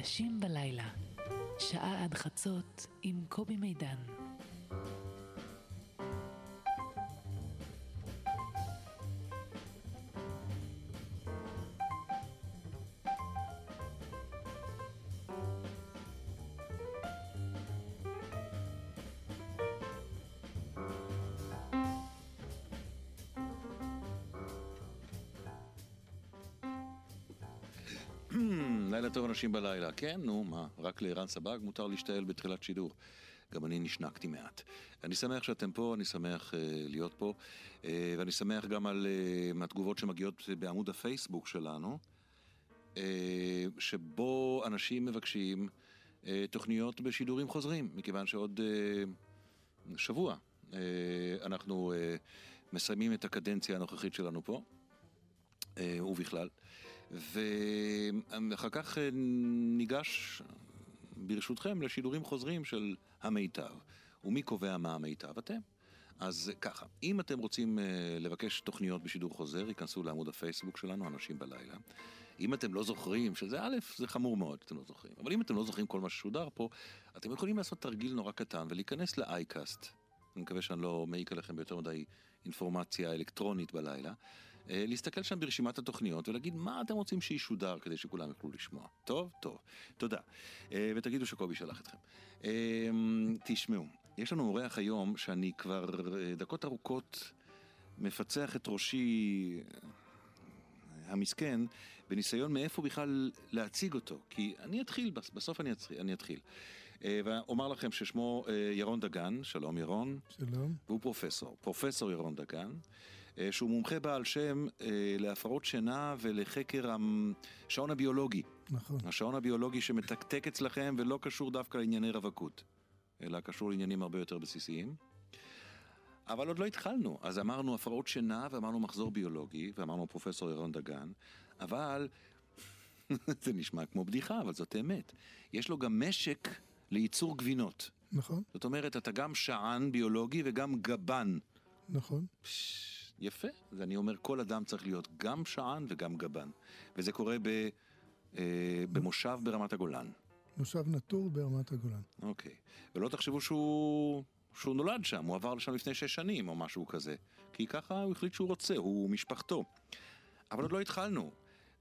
נשים בלילה, שעה עד חצות עם קובי מידן. אנשים בלילה. כן, נו, מה, רק לערן סבג מותר להשתעל בתחילת שידור. גם אני נשנקתי מעט. אני שמח שאתם פה, אני שמח uh, להיות פה, uh, ואני שמח גם על uh, התגובות שמגיעות בעמוד הפייסבוק שלנו, uh, שבו אנשים מבקשים uh, תוכניות בשידורים חוזרים, מכיוון שעוד uh, שבוע uh, אנחנו uh, מסיימים את הקדנציה הנוכחית שלנו פה. אה, ובכלל. ואחר כך אה, ניגש, ברשותכם, לשידורים חוזרים של המיטב. ומי קובע מה המיטב? אתם. אז ככה, אם אתם רוצים uh, לבקש תוכניות בשידור חוזר, ייכנסו לעמוד הפייסבוק שלנו, אנשים בלילה. אם אתם לא זוכרים, שזה א', זה חמור מאוד, אתם לא זוכרים. אבל אם אתם לא זוכרים כל מה ששודר פה, אתם יכולים לעשות תרגיל נורא קטן ולהיכנס לאייקאסט. אני מקווה שאני לא מעיק עליכם ביותר מדי אינפורמציה אלקטרונית בלילה. אה, להסתכל שם ברשימת התוכניות ולהגיד מה אתם רוצים שישודר כדי שכולם יוכלו לשמוע. טוב? טוב. תודה. אה, ותגידו שקובי שלח אתכם. אה, תשמעו, יש לנו אורח היום שאני כבר דקות ארוכות מפצח את ראשי המסכן בניסיון מאיפה בכלל להציג אותו. כי אני אתחיל, בסוף אני, אתחיל. אני אתחיל. ואומר לכם ששמו ירון דגן, שלום ירון. שלום. והוא פרופסור, פרופסור ירון דגן. אה, שהוא מומחה בעל שם אה, להפרות שינה ולחקר השעון הביולוגי. נכון. השעון הביולוגי שמתקתק אצלכם ולא קשור דווקא לענייני רווקות, אלא קשור לעניינים הרבה יותר בסיסיים. אבל עוד לא התחלנו, אז אמרנו הפרעות שינה ואמרנו מחזור ביולוגי ואמרנו פרופסור ירון דגן, אבל זה נשמע כמו בדיחה, אבל זאת אמת. יש לו גם משק לייצור גבינות. נכון. זאת אומרת, אתה גם שען ביולוגי וגם גבן. נכון. פש... יפה, אז אני אומר, כל אדם צריך להיות גם שען וגם גבן. וזה קורה ב, אה, במושב ברמת הגולן. מושב נטור ברמת הגולן. אוקיי. ולא תחשבו שהוא, שהוא נולד שם, הוא עבר לשם לפני שש שנים או משהו כזה. כי ככה הוא החליט שהוא רוצה, הוא משפחתו. אבל עוד לא התחלנו.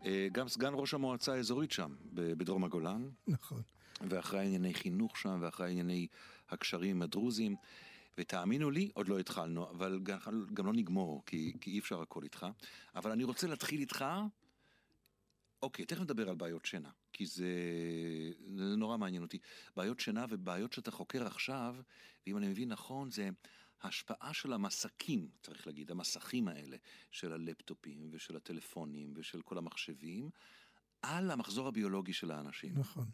אה, גם סגן ראש המועצה האזורית שם, בדרום הגולן. נכון. ואחראי ענייני חינוך שם, ואחראי ענייני הקשרים הדרוזיים. ותאמינו לי, עוד לא התחלנו, אבל גם, גם לא נגמור, כי, כי אי אפשר הכל איתך. אבל אני רוצה להתחיל איתך, אוקיי, תכף נדבר על בעיות שינה, כי זה, זה נורא מעניין אותי. בעיות שינה ובעיות שאתה חוקר עכשיו, ואם אני מבין נכון, זה השפעה של המסכים, צריך להגיד, המסכים האלה, של הלפטופים ושל הטלפונים ושל כל המחשבים. על המחזור הביולוגי של האנשים. נכון.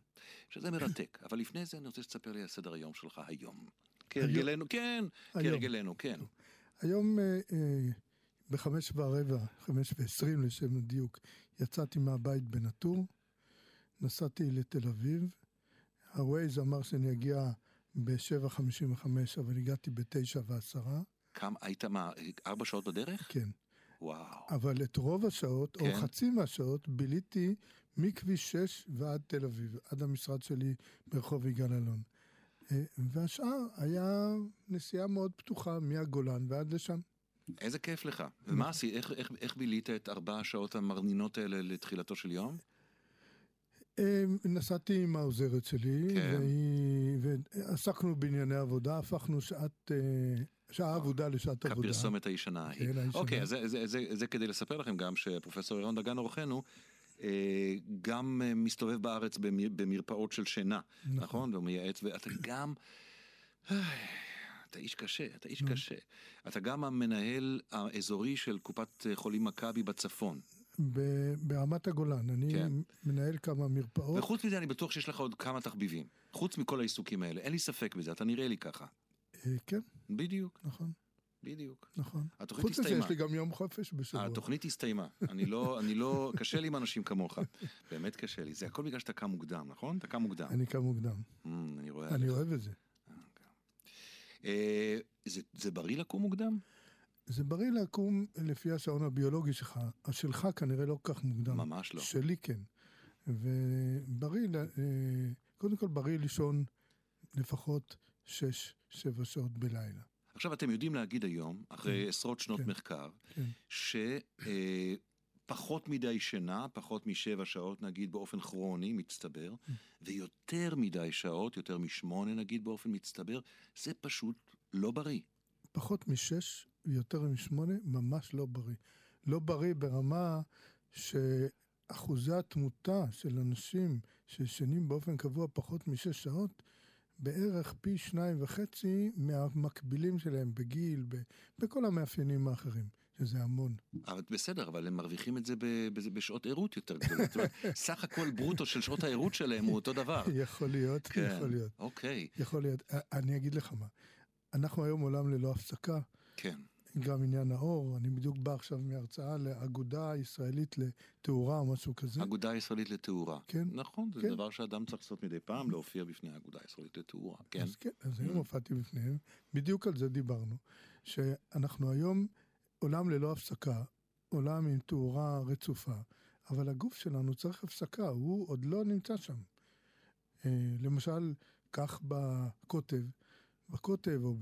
שזה מרתק, אבל לפני זה אני רוצה שתספר לי על סדר היום שלך היום. כהרגלנו, כן, כהרגלנו, כן. היום אה, אה, בחמש ורבע, חמש ועשרים לשם הדיוק, יצאתי מהבית בנטור, נסעתי לתל אביב, הווייז אמר שאני אגיע ב-7.55, אבל הגעתי ב-9 ועשרה. כמה, היית מה, ארבע שעות בדרך? כן. וואו. אבל את רוב השעות, כן. או חצי מהשעות, ביליתי מכביש 6 ועד תל אביב, עד המשרד שלי ברחוב יגאל אלון. אה, והשאר היה נסיעה מאוד פתוחה מהגולן ועד לשם. איזה כיף לך. ומה עשית? איך, איך, איך בילית את ארבע השעות המרנינות האלה לתחילתו של יום? אה, נסעתי עם העוזרת שלי, כן. והיא, ועסקנו בענייני עבודה, הפכנו שעת, אה, שעה עבודה לשעת עבודה. כפרסומת הישנה ההיא. כן. אוקיי, אז זה, זה, זה, זה כדי לספר לכם גם שפרופסור ירון דגן אורחנו, גם אה, מסתובב בארץ במרפאות של שינה, נכון? נכון? והוא מייעץ, ואתה גם... אתה איש קשה, אתה איש קשה. אתה גם המנהל האזורי של קופת חולים מכבי בצפון. ברמת הגולן, אני כן. מנהל כמה מרפאות. וחוץ מזה אני בטוח שיש לך עוד כמה תחביבים. חוץ מכל העיסוקים האלה, אין לי ספק בזה, אתה נראה לי ככה. אה, כן. בדיוק. נכון. בדיוק. נכון. התוכנית הסתיימה. חוץ מזה יש לי גם יום חופש בשבוע. התוכנית הסתיימה. אני לא, אני לא, קשה לי עם אנשים כמוך. באמת קשה לי. זה הכל בגלל שאתה קם מוקדם, נכון? אתה קם מוקדם. אני קם מוקדם. Mm, אני רואה אני אוהב את זה. אוקיי. אה, זה בריא לקום מוקדם? זה בריא לקום לפי השעון הביולוגי שלך. השלך כנראה לא כל כך מוקדם. ממש לא. שלי כן. ובריא, אה, קודם כל בריא לישון לפחות 6-7 שעות בלילה. עכשיו, אתם יודעים להגיד היום, אחרי כן, עשרות שנות כן. מחקר, כן. שפחות מדי שינה, פחות משבע שעות נגיד באופן כרוני, מצטבר, כן. ויותר מדי שעות, יותר משמונה נגיד באופן מצטבר, זה פשוט לא בריא. פחות משש ויותר משמונה, ממש לא בריא. לא בריא ברמה שאחוזי התמותה של אנשים שישנים באופן קבוע פחות משש שעות, בערך פי שניים וחצי מהמקבילים שלהם בגיל, ב- בכל המאפיינים האחרים, שזה המון. אבל בסדר, אבל הם מרוויחים את זה בשעות ערות יותר גדולות. זאת אומרת, סך הכל ברוטו של שעות הערות שלהם הוא אותו דבר. יכול להיות, כן, יכול להיות. אוקיי, יכול להיות. אני אגיד לך מה, אנחנו היום עולם ללא הפסקה, כן. גם עניין האור, אני בדיוק בא עכשיו מהרצאה לאגודה הישראלית לתאורה או משהו כזה. אגודה ישראלית לתאורה. כן, נכון, זה כן. דבר שאדם צריך לעשות מדי פעם, להופיע בפני האגודה הישראלית לתאורה. כן. אז כן, אז היום הופעתי בפניהם, בדיוק על זה דיברנו, שאנחנו היום עולם ללא הפסקה, עולם עם תאורה רצופה, אבל הגוף שלנו צריך הפסקה, הוא עוד לא נמצא שם. אה, למשל, כך בקוטב, בקוטב או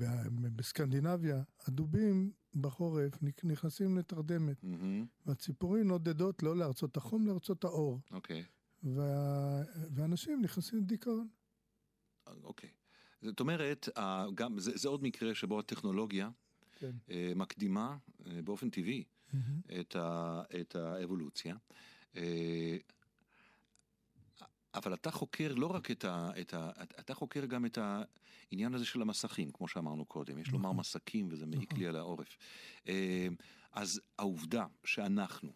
בסקנדינביה, הדובים בחורף נכ- נכנסים לתרדמת, מהמם, והציפורים נודדות לא לארצות החום, לארצות האור, אוקיי. וה... ואנשים נכנסים לדיכאון. אוקיי. זאת אומרת, גם, זה, זה עוד מקרה שבו הטכנולוגיה כן. אה, מקדימה אה, באופן טבעי מהמם. את, ה, את האבולוציה. אבל אתה חוקר לא רק את ה... את ה אתה חוקר גם את העניין הזה של המסכים, כמו שאמרנו קודם. יש לומר נכון. מסכים וזה מעיק נכון. לי על העורף. אה, אז העובדה שאנחנו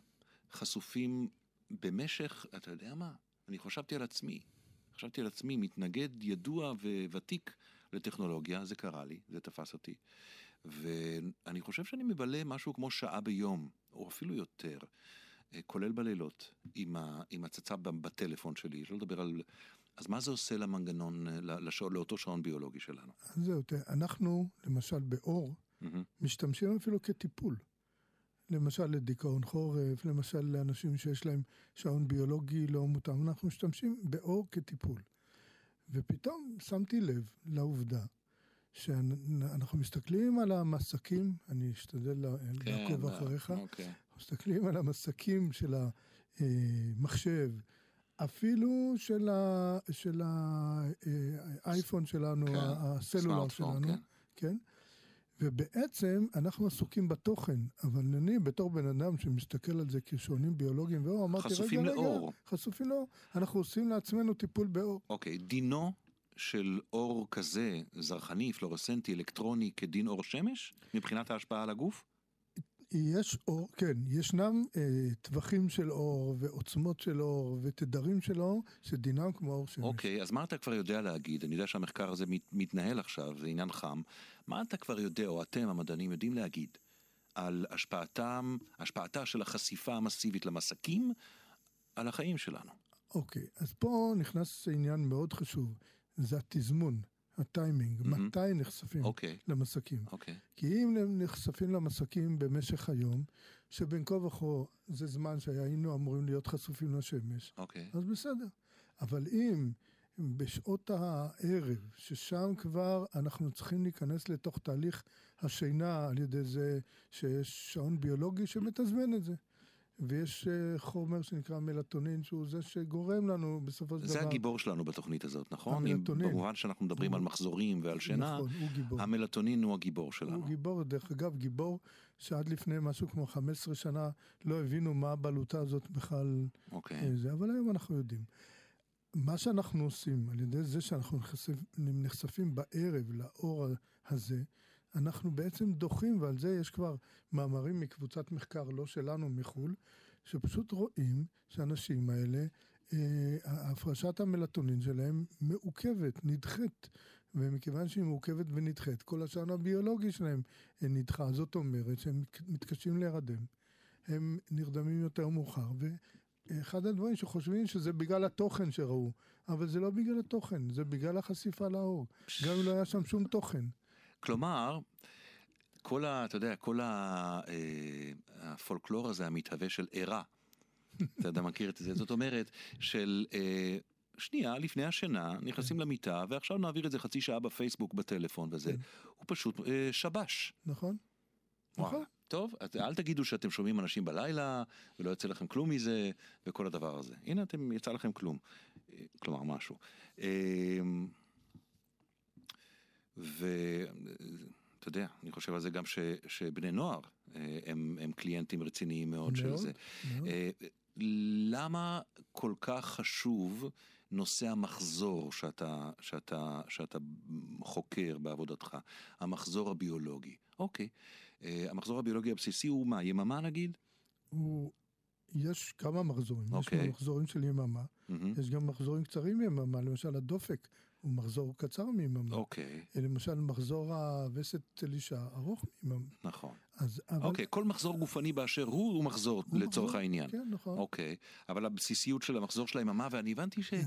חשופים במשך, אתה יודע מה? אני חשבתי על עצמי. חשבתי על עצמי, מתנגד ידוע וותיק לטכנולוגיה, זה קרה לי, זה תפס אותי. ואני חושב שאני מבלה משהו כמו שעה ביום, או אפילו יותר, כולל בלילות, עם, ה, עם הצצה בטלפון שלי, שלא לדבר על... אז מה זה עושה למנגנון, לשעון, לאותו שעון ביולוגי שלנו? זהו, תראה, אנחנו, למשל באור, מהמם. משתמשים אפילו כטיפול. למשל לדיכאון חורף, למשל לאנשים שיש להם שעון ביולוגי לא מותאם, אנחנו משתמשים באור כטיפול. ופתאום שמתי לב לעובדה שאנחנו מסתכלים על המסקים, אני אשתדל לה- לעקוב אה, אחריך, אוקיי. מסתכלים על המסקים של המחשב, אפילו של ה- של האייפון שלנו, כן, הסלולר שלנו, כן. כן? ובעצם אנחנו עסוקים בתוכן, אבל אני בתור בן אדם שמסתכל על זה כשעונים ביולוגיים ואור, אמרתי, רגע, חשופים רגע, לאור. חשופים לאור, אנחנו עושים לעצמנו טיפול באור. אוקיי, דינו של אור כזה, זרחני, פלורסנטי, אלקטרוני, כדין אור שמש, מבחינת ההשפעה על הגוף? יש אור, כן, ישנם אה, טווחים של אור ועוצמות של אור ותדרים של אור שדינם כמו אור שמש. אוקיי, אז מה אתה כבר יודע להגיד? אני יודע שהמחקר הזה מת, מתנהל עכשיו, זה עניין חם. מה אתה כבר יודע, או אתם, המדענים, יודעים להגיד על השפעתם, השפעתה של החשיפה המסיבית למסקים על החיים שלנו? אוקיי, אז פה נכנס עניין מאוד חשוב, זה התזמון, הטיימינג, מהמם. מתי נחשפים אוקיי, למסקים. אוקיי. כי אם הם נחשפים למסקים במשך היום, שבין כה וכה זה זמן שהיינו אמורים להיות חשופים לשמש, אוקיי. אז בסדר. אבל אם בשעות הערב, ששם כבר אנחנו צריכים להיכנס לתוך תהליך השינה על ידי זה שיש שעון ביולוגי שמתזמן את זה. ויש אה, חומר שנקרא מלטונין, שהוא זה שגורם לנו בסופו של זה דבר... הגיבור שלנו בתוכנית הזאת, נכון? המלטונין. במובן שאנחנו מדברים על מחזורים ועל שינה, נכון, הוא גיבור. המלטונין הוא הגיבור שלנו. הוא גיבור, דרך אגב, גיבור שעד לפני משהו כמו 15 שנה לא הבינו מה הבלוטה הזאת בכלל אוקיי. אה, זה, אבל היום אנחנו יודעים. מה שאנחנו עושים, על ידי זה שאנחנו נחשפים, נחשפים בערב לאור הזה, אנחנו בעצם דוחים, ועל זה יש כבר מאמרים מקבוצת מחקר, לא שלנו, מחו"ל, שפשוט רואים שהאנשים האלה, אה, הפרשת המלטונין שלהם מעוכבת, נדחית. ומכיוון שהיא מעוכבת ונדחית, כל השעון הביולוגי שלהם נדחה. זאת אומרת שהם מת- מתקשים להירדם. הם נרדמים יותר מאוחר, ואחד הדברים שחושבים שזה בגלל התוכן שראו, אבל זה לא בגלל התוכן, זה בגלל החשיפה לאור. גם אם לא היה שם שום תוכן. כלומר, כל ה... אתה יודע, כל ה, אה, הפולקלור הזה המתהווה של ערה, אתה יודע, מכיר את זה. זאת אומרת, של... אה, שנייה לפני השינה, נכנסים למיטה, ועכשיו נעביר את זה חצי שעה בפייסבוק, בטלפון וזה. כן. הוא פשוט אה, שבש. נכון? נכון. טוב, אל תגידו שאתם שומעים אנשים בלילה, ולא יוצא לכם כלום מזה, וכל הדבר הזה. הנה, אתם, יצא לכם כלום. אה, כלומר, משהו. ואתה יודע, אני חושב על זה גם ש, שבני נוער אה, הם, הם קליינטים רציניים מאוד, של מאוד, זה. מאוד. אה, למה כל כך חשוב נושא המחזור שאתה, שאתה, שאתה חוקר בעבודתך, המחזור הביולוגי? אוקיי, אה, המחזור הביולוגי הבסיסי הוא מה, יממה נגיד? הוא... יש כמה מחזורים, יש אוקיי. מחזורים של יממה, מהמם. יש גם מחזורים קצרים מיממה, למשל הדופק הוא מחזור קצר מיממה. אוקיי, למשל מחזור הווסת של אישה ארוך מיממה. נכון. אז, אבל... אוקיי, כל מחזור גופני באשר הוא, הוא מחזור הוא לצורך מחזור, העניין. כן, נכון. אוקיי, אבל הבסיסיות של המחזור של היממה, ואני הבנתי כן.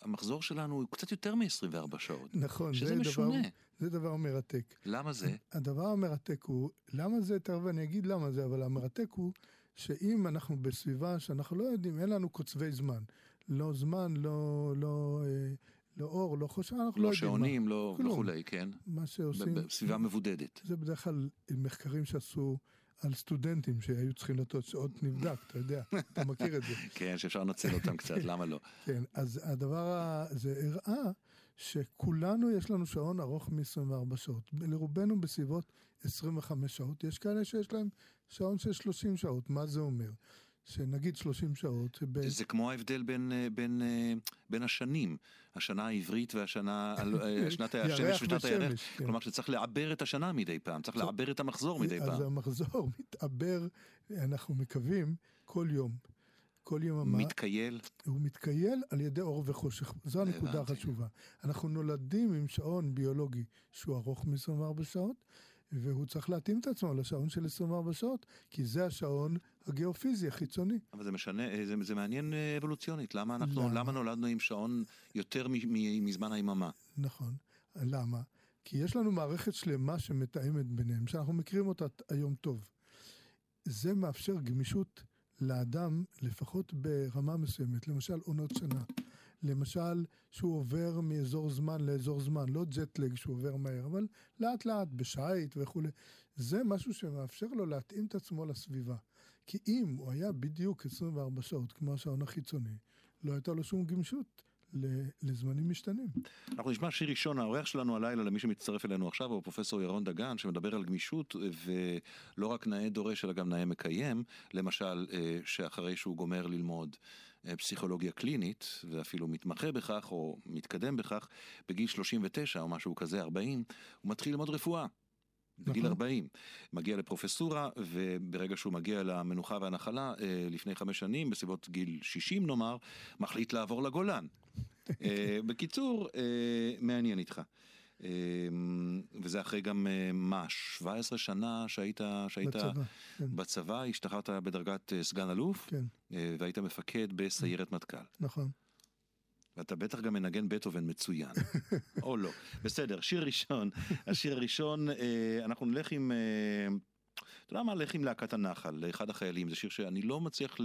שהמחזור שלנו הוא קצת יותר מ-24 שעות. נכון, שזה זה דבר, משונה. זה דבר מרתק. למה זה? הדבר המרתק הוא, למה זה, תכף אני אגיד למה זה, אבל המרתק הוא שאם אנחנו בסביבה שאנחנו לא יודעים, אין לנו קוצבי זמן. לא זמן, לא, לא, אה, לא אור, לא חושך, אנחנו לא לא יודעים שעונים, לא כלום. וכולי, כן? מה, מה שעושים. בסביבה מבודדת. זה בדרך כלל מחקרים שעשו על סטודנטים שהיו צריכים לתת שעות נבדק, אתה יודע, אתה מכיר את זה. כן, שאפשר לנצל אותם קצת, למה לא? כן, אז הדבר הזה הראה שכולנו יש לנו שעון ארוך מ-24 שעות. לרובנו בסביבות 25 שעות. יש כאלה שיש להם שעון של 30 שעות. מה זה אומר? שנגיד 30 שעות, שב... זה כמו ההבדל בין, אה, בין, אה, בין השנים, השנה העברית והשנה, אה, שנת השמש ושנת הירח, כן. כלומר שצריך לעבר את השנה מדי פעם, צריך. לעבר את המחזור מדי אז פעם. המחזור מתעבר, אנחנו מקווים, כל יום. כל יממה, מתקייל, הוא מתקייל על ידי אור וחושך. זו הנקודה. החשובה. אנחנו נולדים עם שעון ביולוגי שהוא ארוך מ-24 שעות, והוא צריך להתאים את עצמו לשעון של 24 שעות, כי זה השעון הגיאופיזי החיצוני. אבל זה משנה, אה, זה, זה מעניין אה, אבולוציונית, למה אנחנו, למה? למה נולדנו עם שעון יותר מזמן היממה? נכון. למה? כי יש לנו מערכת שלמה שמתאמת ביניהם, שאנחנו מכירים אותה היום טוב. זה מאפשר גמישות לאדם, לפחות ברמה מסוימת, למשל עונות שנה. למשל, שהוא עובר מאזור זמן לאזור זמן, לא ג'טלג שהוא עובר מהר, אבל לאט לאט, בשייט וכולי. זה משהו שמאפשר לו להתאים את עצמו לסביבה. כי אם הוא היה בדיוק 24 שעות, כמו השעון החיצוני, לא הייתה לו שום גמישות לזמנים משתנים. אנחנו נשמע שיר ראשון, האורח שלנו הלילה, למי שמצטרף אלינו עכשיו, הוא פרופסור ירון דגן, שמדבר על גמישות, ולא רק נאה דורש, אלא גם נאה מקיים. למשל, אה, שאחרי שהוא גומר ללמוד אה, פסיכולוגיה קלינית, ואפילו מתמחה בכך, או מתקדם בכך, בגיל 39 או משהו כזה, 40, הוא מתחיל ללמוד רפואה. בגיל נכון. 40, מגיע לפרופסורה, וברגע שהוא מגיע למנוחה והנחלה, אה, לפני חמש שנים, בסביבות גיל 60 נאמר, מחליט לעבור לגולן. אה, בקיצור, אה, מעניין איתך. וזה אחרי גם, מה, 17 שנה שהיית, שהיית בצבא, כן. בצבא, השתחררת בדרגת סגן אלוף, כן, והיית מפקד בסיירת מטכ"ל. נכון. ואתה בטח גם מנגן בטהובן מצוין, או לא. בסדר, שיר ראשון. השיר הראשון, אה, אנחנו נלך עם... אה, אתה יודע מה? לך עם להקת הנחל, לאחד החיילים. זה שיר שאני לא מצליח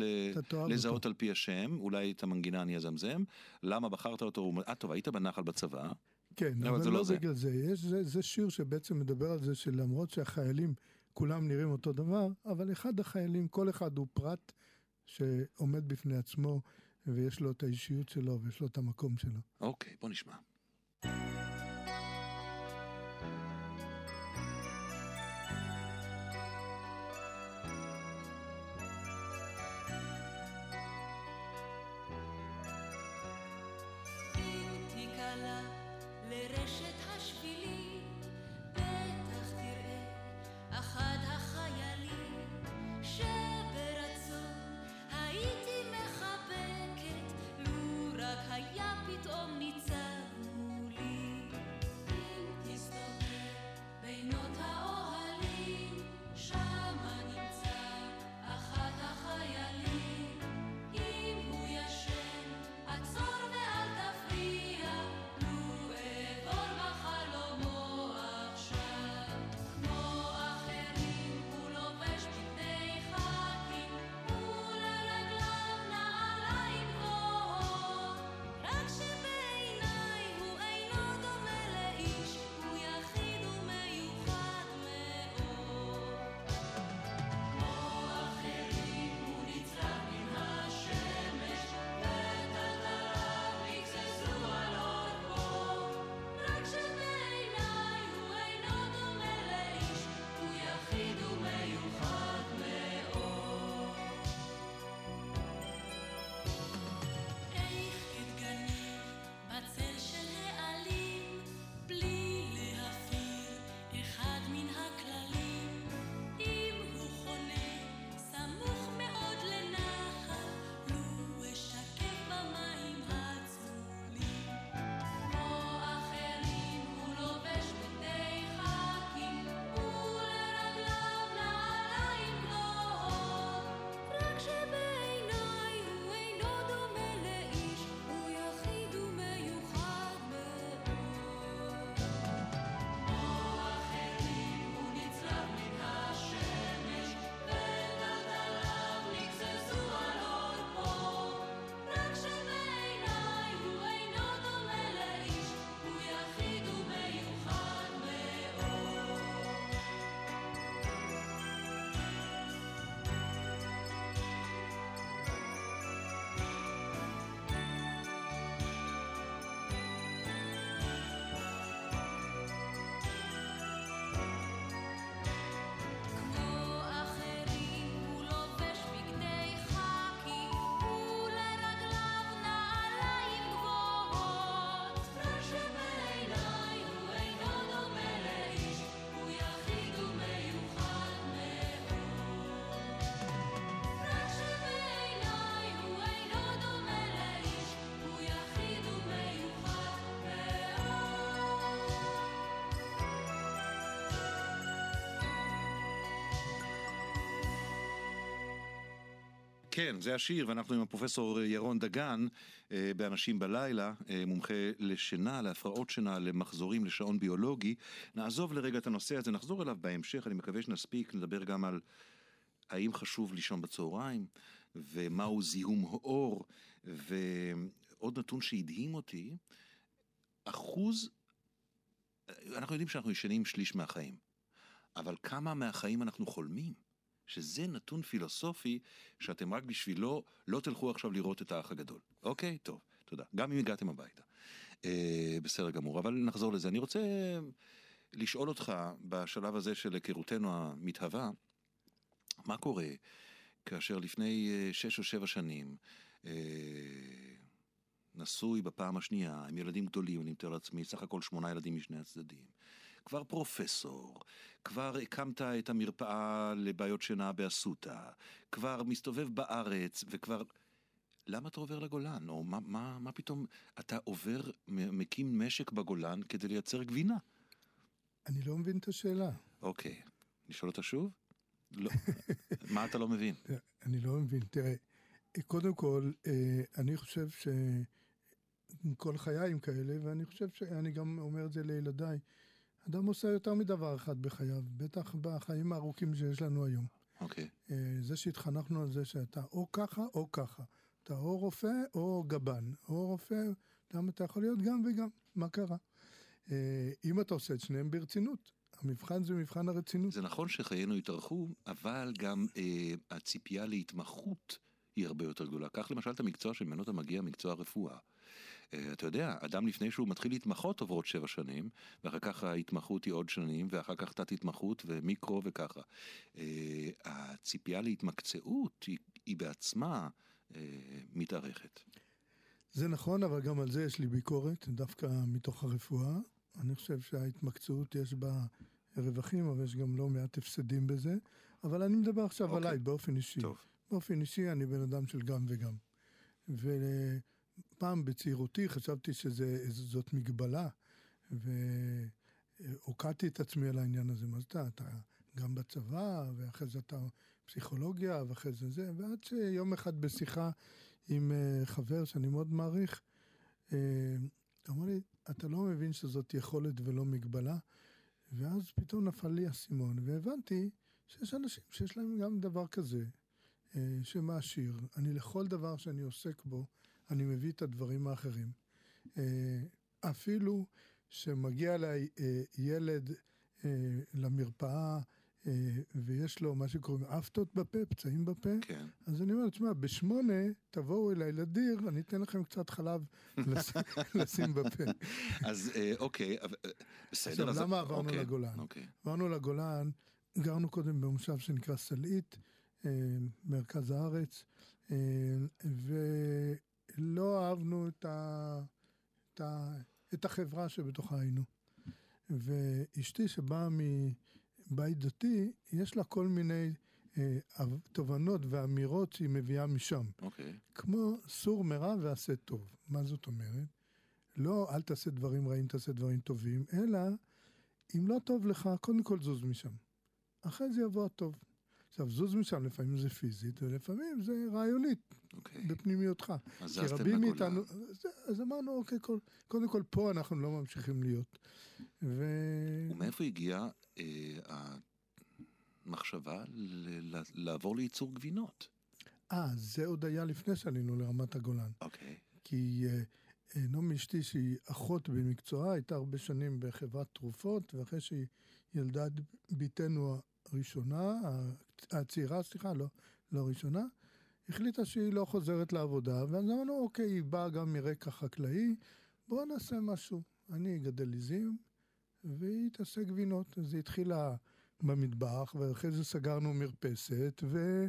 לזהות אותו. על פי השם, אולי את המנגינה אני אזמזם. למה בחרת אותו? אה, טוב, היית בנחל בצבא. כן, אבל אבל לא לא זה. בגלל זה. יש, זה. זה שיר שבעצם מדבר על זה שלמרות שהחיילים כולם נראים אותו דבר, אבל אחד החיילים, כל אחד הוא פרט שעומד בפני עצמו, ויש לו את האישיות שלו, ויש לו את המקום שלו. אוקיי, בוא נשמע. כן, זה השיר, ואנחנו עם הפרופסור ירון דגן, אה, באנשים בלילה, אה, מומחה לשינה, להפרעות שינה, למחזורים, לשעון ביולוגי. נעזוב לרגע את הנושא הזה, נחזור אליו בהמשך, אני מקווה שנספיק, נדבר גם על האם חשוב לישון בצהריים, ומהו זיהום אור, ועוד נתון שהדהים אותי, אחוז, אנחנו יודעים שאנחנו ישנים שליש מהחיים, אבל כמה מהחיים אנחנו חולמים? שזה נתון פילוסופי שאתם רק בשבילו לא תלכו עכשיו לראות את האח הגדול. אוקיי? טוב, תודה. גם אם הגעתם הביתה. אה, בסדר גמור, אבל נחזור לזה. אני רוצה לשאול אותך בשלב הזה של היכרותנו המתהווה, מה קורה כאשר לפני אה, שש או שבע שנים אה, נשוי בפעם השנייה, עם ילדים גדולים, אני מתאר לעצמי, סך הכל שמונה ילדים משני הצדדים. כבר פרופסור, כבר הקמת את המרפאה לבעיות שינה באסותא, כבר מסתובב בארץ, וכבר... למה אתה עובר לגולן? או מה, מה, מה פתאום אתה עובר, מקים משק בגולן כדי לייצר גבינה? אני לא מבין את השאלה. אוקיי, נשאל אותה שוב? לא. מה אתה לא מבין? אני לא מבין. תראה, קודם כל, אה, אני חושב ש... כל חיי הם כאלה, ואני חושב שאני גם אומר את זה לילדיי. אדם עושה יותר מדבר אחד בחייו, בטח בחיים הארוכים שיש לנו היום. אוקיי. Okay. זה שהתחנכנו על זה שאתה או ככה או ככה. אתה או רופא או גבן, או רופא, למה אתה יכול להיות גם וגם, מה קרה? אה, אם אתה עושה את שניהם ברצינות, המבחן זה מבחן הרצינות. זה נכון שחיינו התארכו, אבל גם אה, הציפייה להתמחות היא הרבה יותר גדולה. קח למשל את המקצוע שממנו אתה מגיע, מקצוע הרפואה. אתה יודע, אדם לפני שהוא מתחיל להתמחות עוברות שבע שנים, ואחר כך ההתמחות היא עוד שנים, ואחר כך תת התמחות ומיקרו וככה. אה, הציפייה להתמקצעות היא, היא בעצמה אה, מתארכת. זה נכון, אבל גם על זה יש לי ביקורת, דווקא מתוך הרפואה. אני חושב שההתמקצעות יש בה רווחים, אבל יש גם לא מעט הפסדים בזה. אבל אני מדבר עכשיו okay. אוקיי. עליי באופן אישי. טוב. באופן אישי אני בן אדם של גם וגם. פעם בצעירותי חשבתי שזאת מגבלה, והוקעתי את עצמי על העניין הזה. מה זה אתה? גם בצבא, ואחרי זה אתה פסיכולוגיה, ואחרי זה זה, ועד שיום אחד בשיחה עם אה, חבר שאני מאוד מעריך, אה, אמר לי, אתה לא מבין שזאת יכולת ולא מגבלה? ואז פתאום נפל לי האסימון, והבנתי שיש אנשים שיש להם גם דבר כזה, אה, שמעשיר. אני לכל דבר שאני עוסק בו, אני מביא את הדברים האחרים. אה, אפילו שמגיע אליי אה, ילד אה, למרפאה ויש לו מה שקוראים אפטות בפה, פצעים בפה, כן. אז אני אומר, תשמע, בשמונה תבואו אליי לדיר, אני אתן לכם קצת חלב לשים בפה. אז אוקיי, בסדר. עכשיו, למה עברנו אוקיי, לגולן? אוקיי. עברנו לגולן, גרנו קודם במושב שנקרא סלעית, מרכז הארץ, ו... לא אהבנו את, ה, את, ה, את החברה שבתוכה היינו. ואשתי שבאה מבית דתי, יש לה כל מיני אה, תובנות ואמירות שהיא מביאה משם. אוקיי. Okay. כמו סור מרע ועשה טוב. מה זאת אומרת? לא אל תעשה דברים רעים, תעשה דברים טובים, אלא אם לא טוב לך, קודם כל זוז משם. אחרי זה יבוא הטוב. עכשיו, זוז משם לפעמים זה פיזית, ולפעמים זה רעיונית, okay. אוקיי. בפנימיותך. אז זזתם לגולה. מאיתנו, אז אמרנו, אוקיי, כל, קודם כל פה אנחנו לא ממשיכים להיות. ו... ומאיפה הגיעה אה, המחשבה ל- ל- לעבור לייצור גבינות? אה, זה עוד היה לפני שעלינו לרמת הגולן. אוקיי. כי אה, אה, נעמי אשתי, שהיא אחות במקצועה, הייתה הרבה שנים בחברת תרופות, ואחרי שהיא ילדה את בתנו הראשונה, הצעירה, סליחה, לא, לא ראשונה, החליטה שהיא לא חוזרת לעבודה, ואז אמרנו, אוקיי, היא באה גם מרקע חקלאי, בואו נעשה משהו. אני אגדל עיזים, והיא תעשה גבינות. אז היא התחילה במטבח, ואחרי זה סגרנו מרפסת, ו...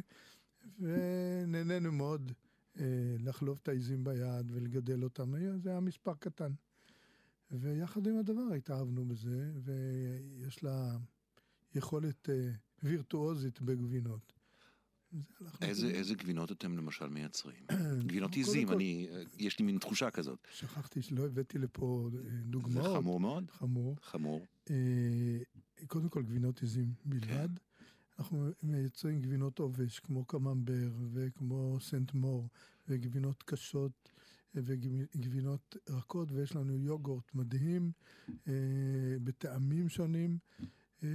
ונהנינו מאוד אה, לחלוב את העיזים ביד ולגדל אותם. זה היה מספר קטן. ויחד עם הדבר התאהבנו בזה, ויש לה יכולת אה, וירטואוזית בגבינות. איזה, איזה גבינות אתם למשל מייצרים? גבינות עיזים, אני, יש לי מין תחושה כזאת. שכחתי שלא הבאתי לפה אה, דוגמאות. זה חמור מאוד. חמור. חמור. אה, קודם כל גבינות עיזים בלבד, כן. אנחנו מייצרים גבינות עובש, כמו קממבר וכמו סנט מור, וגבינות קשות וגבינות רכות, ויש לנו יוגורט מדהים אה, בטעמים שונים. אה,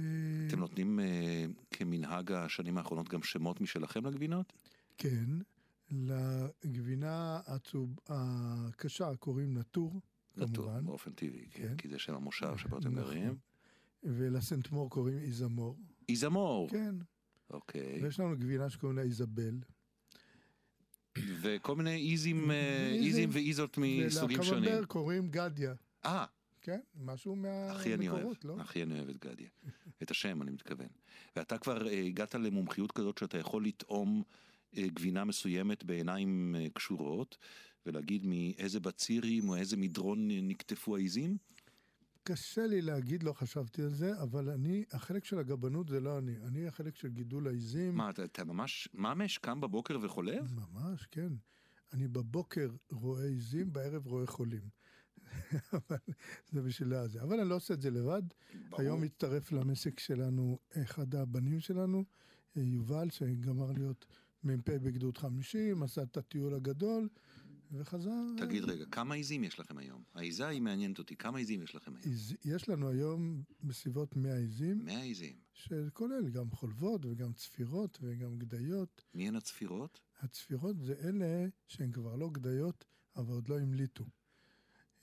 אתם נותנים אה, כמנהג השנים האחרונות גם שמות משלכם לגבינות? כן, לגבינה הצהוב, הקשה קוראים נטור, נטור, כמובן. באופן טבעי, כן, כן. כי זה שם המושב שבו אתם נכון. גרים. ולסנטמור קוראים איזמור. איזמור, כן, אוקיי. ויש לנו גבינה שקוראים לה איזבל. וכל מיני איזים, אה, איזים. איזים ואיזות מסוגים שונים. ולקממבר קוראים גדיה. אה, כן, משהו מהמקורות, לא? הכי אני אוהב את גדיה. את השם, אני מתכוון. ואתה כבר אה, הגעת למומחיות כזאת שאתה יכול לטעום אה, גבינה מסוימת בעיניים אה, קשורות, ולהגיד מאיזה בצירים או איזה מדרון נקטפו העיזים? קשה לי להגיד, לא חשבתי על זה, אבל אני, החלק של הגבנות זה לא אני. אני החלק של גידול העיזים. מה, אתה, אתה ממש ממש קם בבוקר וחולב? ממש, כן. אני בבוקר רואה עיזים, בערב רואה חולים. אבל זה בשביל הזה. אבל אני לא עושה את זה לבד. ברור. היום הצטרף למשק שלנו אחד הבנים שלנו, אה, יובל, שגמר להיות מ"פ בגדוד 50, עשה את הטיול הגדול, וחזר. תגיד רגע, כמה עיזים יש לכם היום? העיזה היא מעניינת אותי, כמה עיזים יש לכם היום? עיז- יש לנו היום בסביבות 100 עיזים, 100 עיזים. שכולל גם חולבות וגם צפירות וגם גדיות. מי הן הצפירות? הצפירות זה אלה שהן כבר לא גדיות, אבל עוד לא המליטו.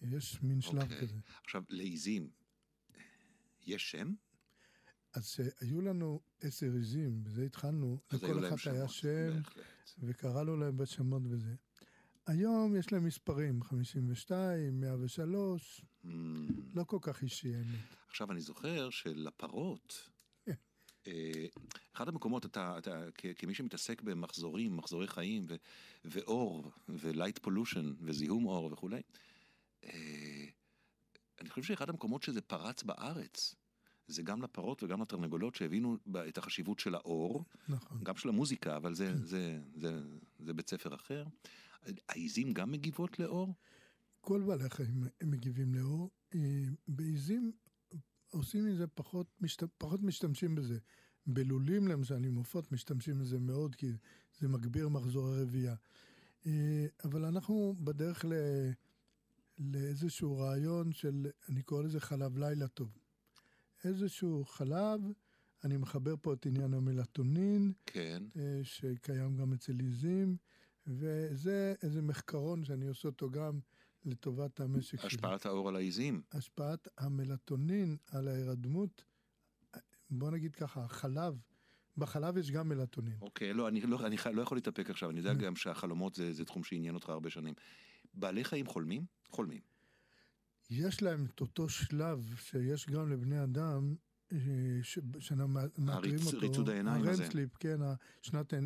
יש מין שלב אוקיי. כזה. עכשיו, לעיזים, יש שם? אז היו לנו עשר עיזים, בזה התחלנו, לכל אחת היה שם, בהחלט. וקראנו להם בשמות וזה. היום יש להם מספרים, 52, 103, Mm. לא כל כך אישי האמת. עכשיו, אני זוכר שלפרות, כן. אה, אחד המקומות, אתה, אתה כמי שמתעסק במחזורים, מחזורי חיים, ו, ואור, ו light pollution, וזיהום אור וכולי, אה, אני חושב שאחד המקומות שזה פרץ בארץ, זה גם לפרות וגם לתרנגולות שהבינו את החשיבות של האור, נכון. גם של המוזיקה, אבל זה, זה, זה, זה בית ספר אחר. העיזים גם מגיבות לאור? כל בעלי החיים מגיבים לאור. אה, בעיזים עושים מזה פחות, משת... פחות משתמשים בזה. בלולים למשל, עם עופות משתמשים בזה מאוד, כי זה מגביר מחזורי רבייה. אה, אבל אנחנו בדרך ל... לאיזשהו רעיון של, אני קורא לזה חלב לילה טוב. איזשהו חלב, אני מחבר פה את עניין המלטונין, כן. אה, שקיים גם אצל עיזים, וזה איזה מחקרון שאני עושה אותו גם לטובת המשק שלי. השפעת האור על העיזים. השפעת המלטונין על ההירדמות, בוא נגיד ככה, החלב, בחלב יש גם מלטונין. אוקיי, לא, אני לא, אני לא יכול להתאפק עכשיו, אני יודע. גם שהחלומות זה, זה תחום שעניין אותך הרבה שנים. בעלי חיים חולמים? חולמים. יש להם את אותו שלב שיש גם לבני אדם, אה, ש- שמאתרים הריצ- אותו. ריצוד העיניים הזה. הרמסליפ, כן, השנת אה,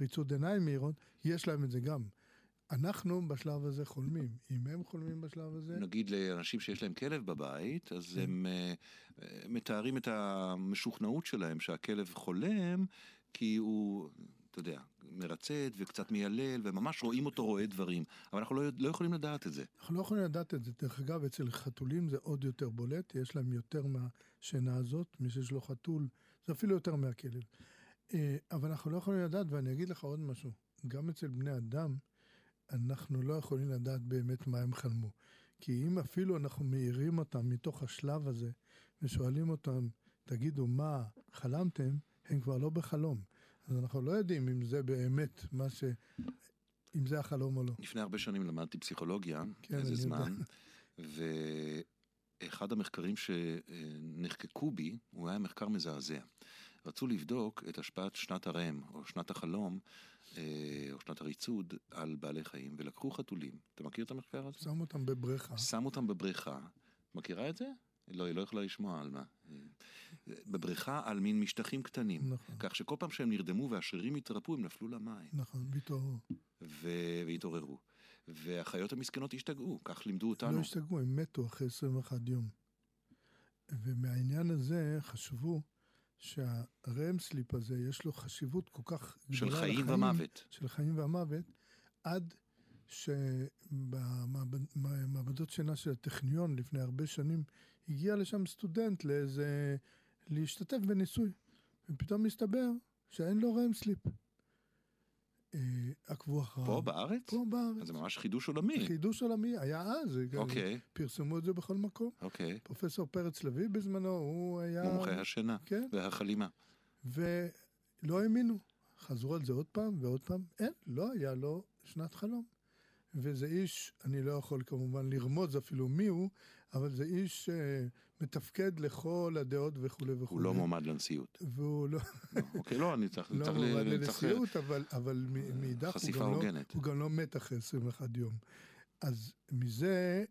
ריצוד עיניים מהירות, יש להם את זה גם. אנחנו בשלב הזה חולמים. אם הם חולמים בשלב הזה, נגיד לאנשים שיש להם כלב בבית, אז כן. הם אה, מתארים את המשוכנעות שלהם שהכלב חולם, כי הוא, אתה יודע, מרצד וקצת מיילל, וממש רואים אותו רואה דברים. אבל אנחנו לא, לא יכולים לדעת את זה. אנחנו לא יכולים לדעת את זה. דרך אגב, אצל חתולים זה עוד יותר בולט, יש להם יותר מהשינה הזאת, מי שיש לו חתול, זה אפילו יותר מהכלב. אה, אבל אנחנו לא יכולים לדעת, ואני אגיד לך עוד משהו, גם אצל בני אדם, אנחנו לא יכולים לדעת באמת מה הם חלמו. כי אם אפילו אנחנו מעירים אותם מתוך השלב הזה, ושואלים אותם, תגידו, מה חלמתם? הם כבר לא בחלום. אז אנחנו לא יודעים אם זה באמת מה ש... אם זה החלום או לא. לפני הרבה שנים למדתי פסיכולוגיה, כן, איזה זמן, ואחד המחקרים שנחקקו בי, הוא היה מחקר מזעזע. רצו לבדוק את השפעת שנת הרם, או שנת החלום, אה, או שנת הריצוד, על בעלי חיים, ולקחו חתולים. אתה מכיר את המחקר הזה? שם אותם בבריכה. שם אותם בבריכה. מכירה את זה? לא, היא לא יכולה לשמוע על מה. בבריכה על מין משטחים קטנים. נכון. כך שכל פעם שהם נרדמו והשרירים התרפו, הם נפלו למים. נכון, בהתעוררו. ו- והתעוררו. והחיות המסכנות השתגעו, כך לימדו לא אותנו. השתגעו, הם מתו אחרי 21 יום. ומהעניין הזה חשבו שהרם סליפ הזה, יש לו חשיבות כל כך של גדולה חיים לחיים, ומוות. של חיים והמוות, עד שבמעבדות שינה של הטכניון לפני הרבה שנים, הגיע לשם סטודנט לאיזה... להשתתף בניסוי. ופתאום מסתבר שאין לו רם סליפ. אה, עקבו אחריו. פה בארץ? פה בארץ. אז זה ממש חידוש עולמי. חידוש עולמי, היה אז, אוקיי, פרסמו את זה בכל מקום. אוקיי. פרופסור פרץ לביא בזמנו, הוא היה... מומחה השינה כן, והחלימה. ולא האמינו. חזרו על זה עוד פעם ועוד פעם, אין, לא היה לו שנת חלום. וזה איש, אני לא יכול כמובן לרמוז אפילו מי הוא, אבל זה איש אה, מתפקד לכל הדעות וכולי וכולי. הוא לא מועמד לנשיאות. והוא לא, אוקיי, לא, אני צריך... לא מועמד לנשיאות, אבל, מאידך הוא חשיפה גם, לא. הוא גם לא מת אחרי 21 יום. אז מזה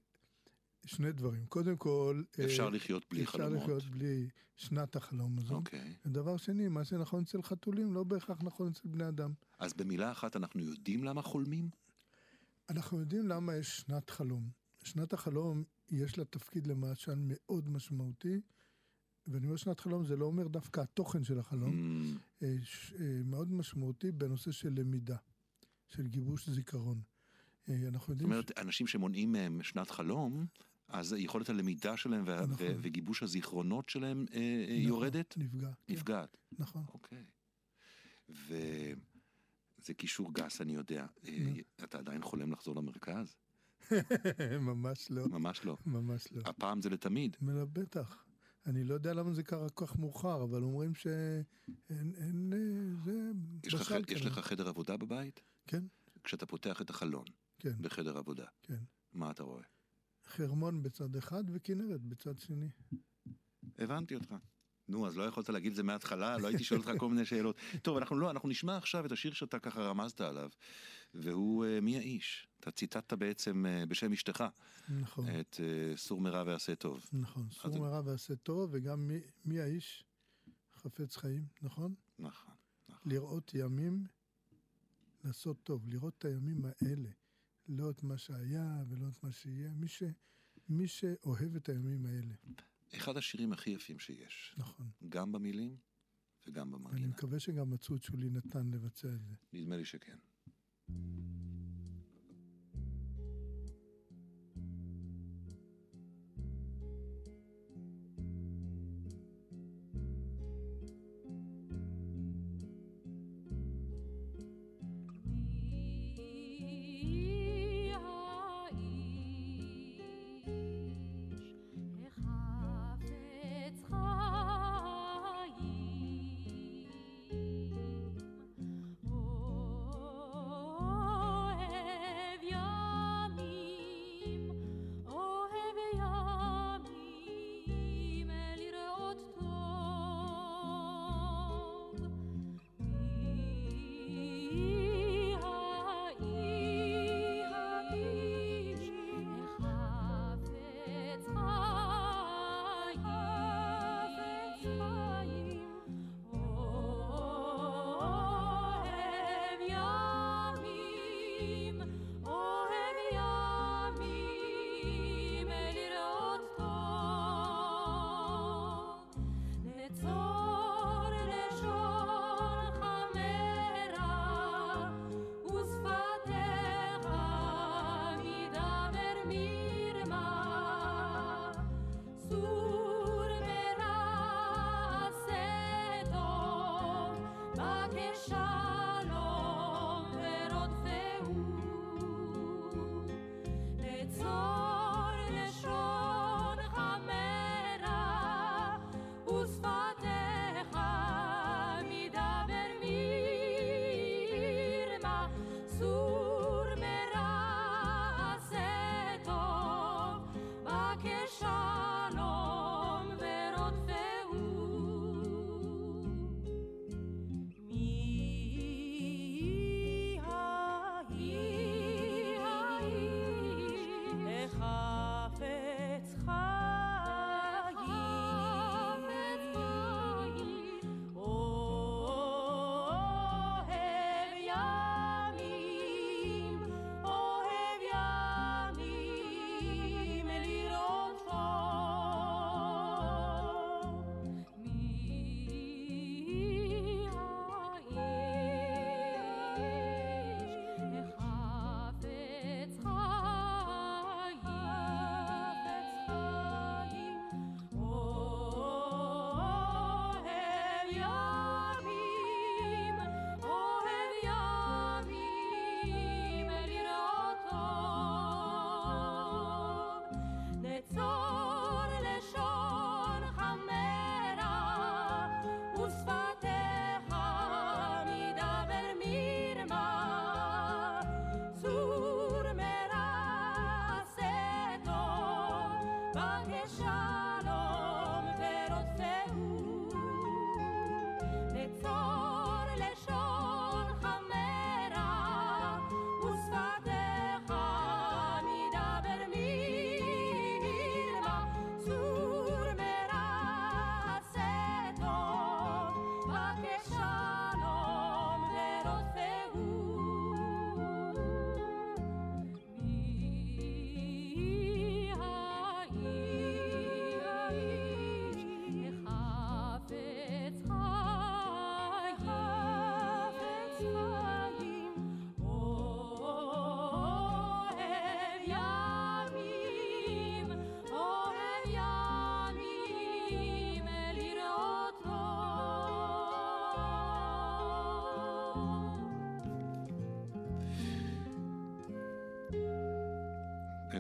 שני דברים. קודם כל, אה, אפשר לחיות בלי אפשר חלומות. לחיות בלי שנת החלום הזו. אוקיי. ודבר שני, מה שנכון אצל חתולים לא בהכרח נכון אצל בני אדם. אז במילה אחת אנחנו יודעים למה חולמים? אנחנו יודעים למה יש שנת חלום. שנת החלום, יש לה תפקיד למשל מאוד משמעותי, ואני אומר שנת חלום, זה לא אומר דווקא התוכן של החלום, Mm, אה, ש- אה, מאוד משמעותי בנושא של למידה, של גיבוש זיכרון. אה, אנחנו זאת יודעים... אומרת, אנשים שמונעים מהם שנת חלום, אז יכולת הלמידה שלהם וה- נכון. ו- וגיבוש הזיכרונות שלהם נכון, יורדת? נפגע. כן, נפגעת. נכון. אוקיי. וזה קישור גס, אני יודע. נו. אתה עדיין חולם לחזור למרכז? ממש לא, ממש לא. ממש לא. הפעם זה לתמיד. בטח. אני לא יודע למה זה קרה כל כך מאוחר, אבל אומרים שאין, אין, אה, זה יש לך, יש. לך חדר עבודה בבית? כן, כשאתה פותח את החלון כן, בחדר עבודה, כן. מה אתה רואה? חרמון בצד אחד וכנרת בצד שני. הבנתי אותך. נו, אז לא יכולת להגיד את זה מההתחלה, לא הייתי שואל אותך כל מיני שאלות. טוב, אנחנו לא, אנחנו נשמע עכשיו את השיר שאתה ככה רמזת עליו, והוא אה, מי האיש? אתה ציטטת בעצם אה, בשם אשתך נכון, את אה, סור מרע ועשה טוב. נכון. סור מרע ועשה טוב, וגם מי, מי האיש? חפץ חיים, נכון? נכון, נכון. לראות ימים, לעשות טוב, לראות את הימים האלה. לא את מה שהיה ולא את מה שיהיה. מי, ש, מי שאוהב את הימים האלה, אחד השירים הכי יפים שיש, נכון. גם במילים וגם אני במנגינה. מקווה שגם מצאו את שולי נתן לבצע את זה. נדמה לי שכן. מדבר מרמה סור מרע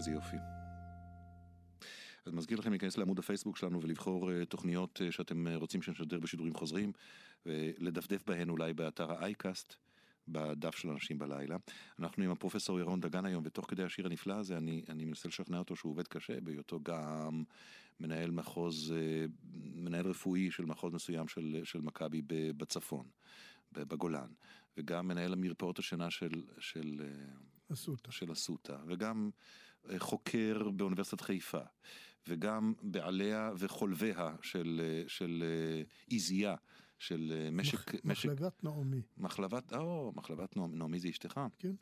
איזה יופי. אז מזכיר לכם להיכנס לעמוד הפייסבוק שלנו ולבחור אה, תוכניות אה, שאתם אה, רוצים שנשדר בשידורים חוזרים, ולדפדף בהן אולי באתר האייקאסט, בדף של אנשים בלילה. אנחנו עם הפרופסור ירון דגן היום, ותוך כדי השיר הנפלא הזה אני, אני מנסה לשכנע אותו שהוא עובד קשה, בהיותו גם מנהל מחוז, מנהל רפואי של מחוז מסוים של, של מכבי בצפון, בגולן, וגם מנהל המרפאות השינה של... של אסותא. של אסותא, וגם חוקר באוניברסיטת חיפה. וגם בעליה וחולביה של, של עיזייה, של משק... מח, משק מחלבת נעמי. מחלבת, או, מחלבת נעמי, נעמי זה אשתך? כן.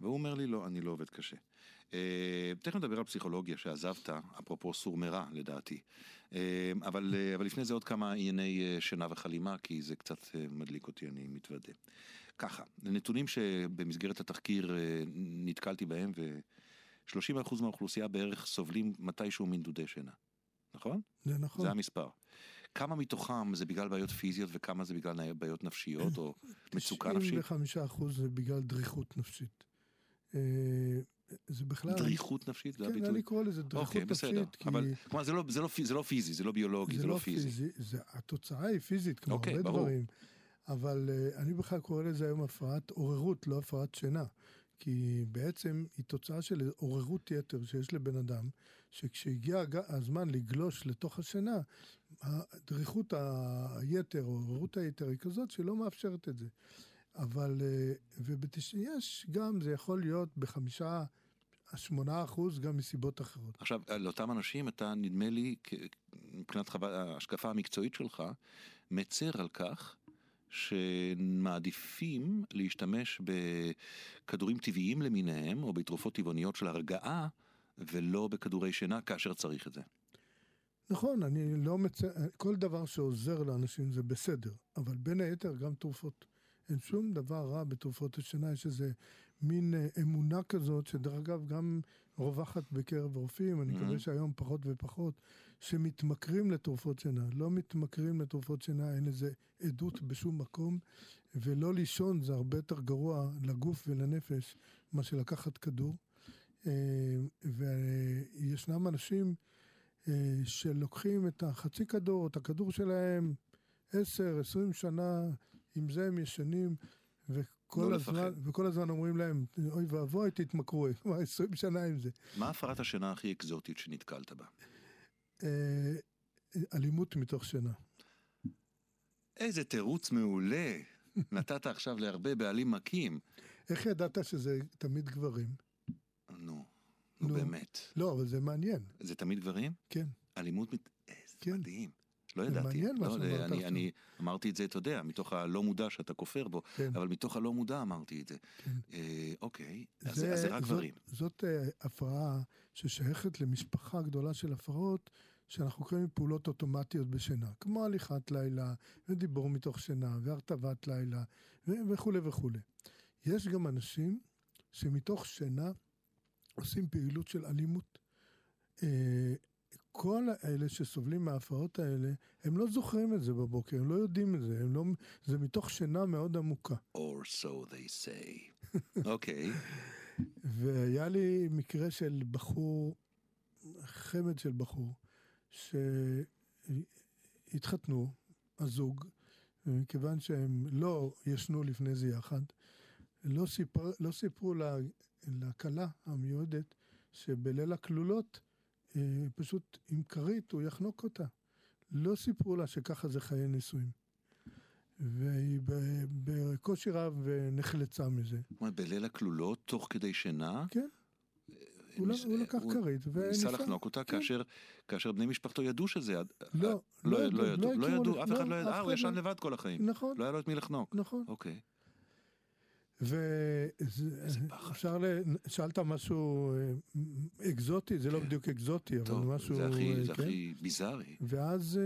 והוא אומר לי, לא, אני לא עובד קשה. אה, תכף נדבר על פסיכולוגיה שעזבת, אפרופו סור מרע לדעתי. אה, אבל, אה, אבל לפני זה עוד כמה ענייני שינה וחלימה, כי זה קצת מדליק אותי, אני מתוודה. ככה, נתונים שבמסגרת התחקיר נתקלתי בהם, ו... 30% מהאוכלוסייה בערך סובלים מתישהו מנדודי שינה, נכון? זה נכון. זה המספר. כמה מתוכם זה בגלל בעיות פיזיות וכמה זה בגלל בעיות נפשיות או מצוקה נפשית? 95% זה בגלל דריכות נפשית. אה, זה בכלל... דריכות נפשית? זה כן? אני קורא לזה דריכות אוקיי, נפשית. בסדר. כי... אבל כלומר, זה לא, זה, לא, זה לא פיזי, זה לא ביולוגי, זה, זה לא, לא פיזי. פיזי. זה, התוצאה היא פיזית, כמו אוקיי, הרבה ברור. דברים. אבל uh, אני בכלל קורא לזה היום הפרעת עוררות, לא הפרעת שינה. כי בעצם היא תוצאה של עוררות יתר שיש לבן אדם, שכשהגיע הזמן לגלוש לתוך השינה, דריכות היתר או עוררות היתר היא כזאת שלא מאפשרת את זה. אבל, אה, יש גם, זה יכול להיות בחמישה, שמונה אחוז גם מסיבות אחרות. עכשיו, לאותם אנשים אתה, נדמה לי, מבחינת ההשקפה המקצועית שלך, מצר על כך שמעדיפים להשתמש בכדורים טבעיים למיניהם, או בתרופות טבעוניות של הרגעה, ולא בכדורי שינה כאשר צריך את זה. נכון, אני לא מצ... כל דבר שעוזר לאנשים זה בסדר, אבל בין היתר גם תרופות. אין שום דבר רע בתרופות השינה, יש איזה מין אה, אמונה כזאת, שדרך אגב גם רווחת בקרב רופאים, אני מקווה mm-hmm. שהיום פחות ופחות, שמתמכרים לתרופות שינה. לא מתמכרים לתרופות שינה, אין לזה עדות בשום מקום, ולא לישון זה הרבה יותר גרוע לגוף ולנפש מאשר לקחת כדור. אה, וישנם אנשים אה, שלוקחים את החצי כדור, את הכדור שלהם, עשר, עשרים שנה, עם זה הם ישנים, וכל, לא הזמן, וכל הזמן אומרים להם, אוי ואבוי, תתמכרו, כבר עשרים שנה עם זה. מה הפרת השינה הכי אקזוטית שנתקלת בה? אה, אלימות מתוך שינה. איזה תירוץ מעולה. נתת עכשיו להרבה בעלים מכים. איך ידעת שזה תמיד גברים? נו, נו באמת. לא, אבל זה מעניין. זה תמיד גברים? כן. אלימות, מת... איזה כן. מדהים. לא ידעתי. מעניין מה לא, שאמרת אני, עכשיו. אני אמרתי את זה, אתה יודע, מתוך הלא מודע שאתה כופר בו, כן. אבל מתוך הלא מודע אמרתי את זה. כן. אה, אוקיי, אז זה, זה, אז זה רק זאת, גברים. זאת uh, הפרעה ששייכת למשפחה גדולה של הפרעות, שאנחנו קוראים פעולות אוטומטיות בשינה, כמו הליכת לילה, ודיבור מתוך שינה, והרטבת לילה, וכולי וכולי. יש גם אנשים שמתוך שינה עושים פעילות של אלימות. אה, כל האלה שסובלים מההפרעות האלה, הם לא זוכרים את זה בבוקר, הם לא יודעים את זה, לא, זה מתוך שינה מאוד עמוקה. Or so they say. אוקיי. והיה לי מקרה של בחור, חמד של בחור, שהתחתנו, הזוג, מכיוון שהם לא ישנו לפני זה יחד, לא, סיפר, לא סיפרו לכלה המיועדת שבליל הכלולות פשוט עם כרית הוא יחנוק אותה. לא סיפרו לה שככה זה חיי נישואים. והיא בקושי רב נחלצה מזה. זאת אומרת, בליל הכלולות, תוך כדי שינה? כן. הוא, ניס... הוא לקח כרית וניסה... ניסה לחנוק אותה כן. כאשר, כאשר בני משפחתו ידעו שזה... לא, לא, לא, לא, לא ידעו, לא ידעו, אף אחד לא ידע, אה, הוא ישן לא- לבד כל החיים. נכון, לא היה לו את מי לחנוק. נכון. אוקיי. ואפשר. שאלת משהו אה, אקזוטי, זה לא כן. בדיוק אקזוטי, אבל משהו... זה הכי, אה, זה כן? הכי ביזארי. ואז,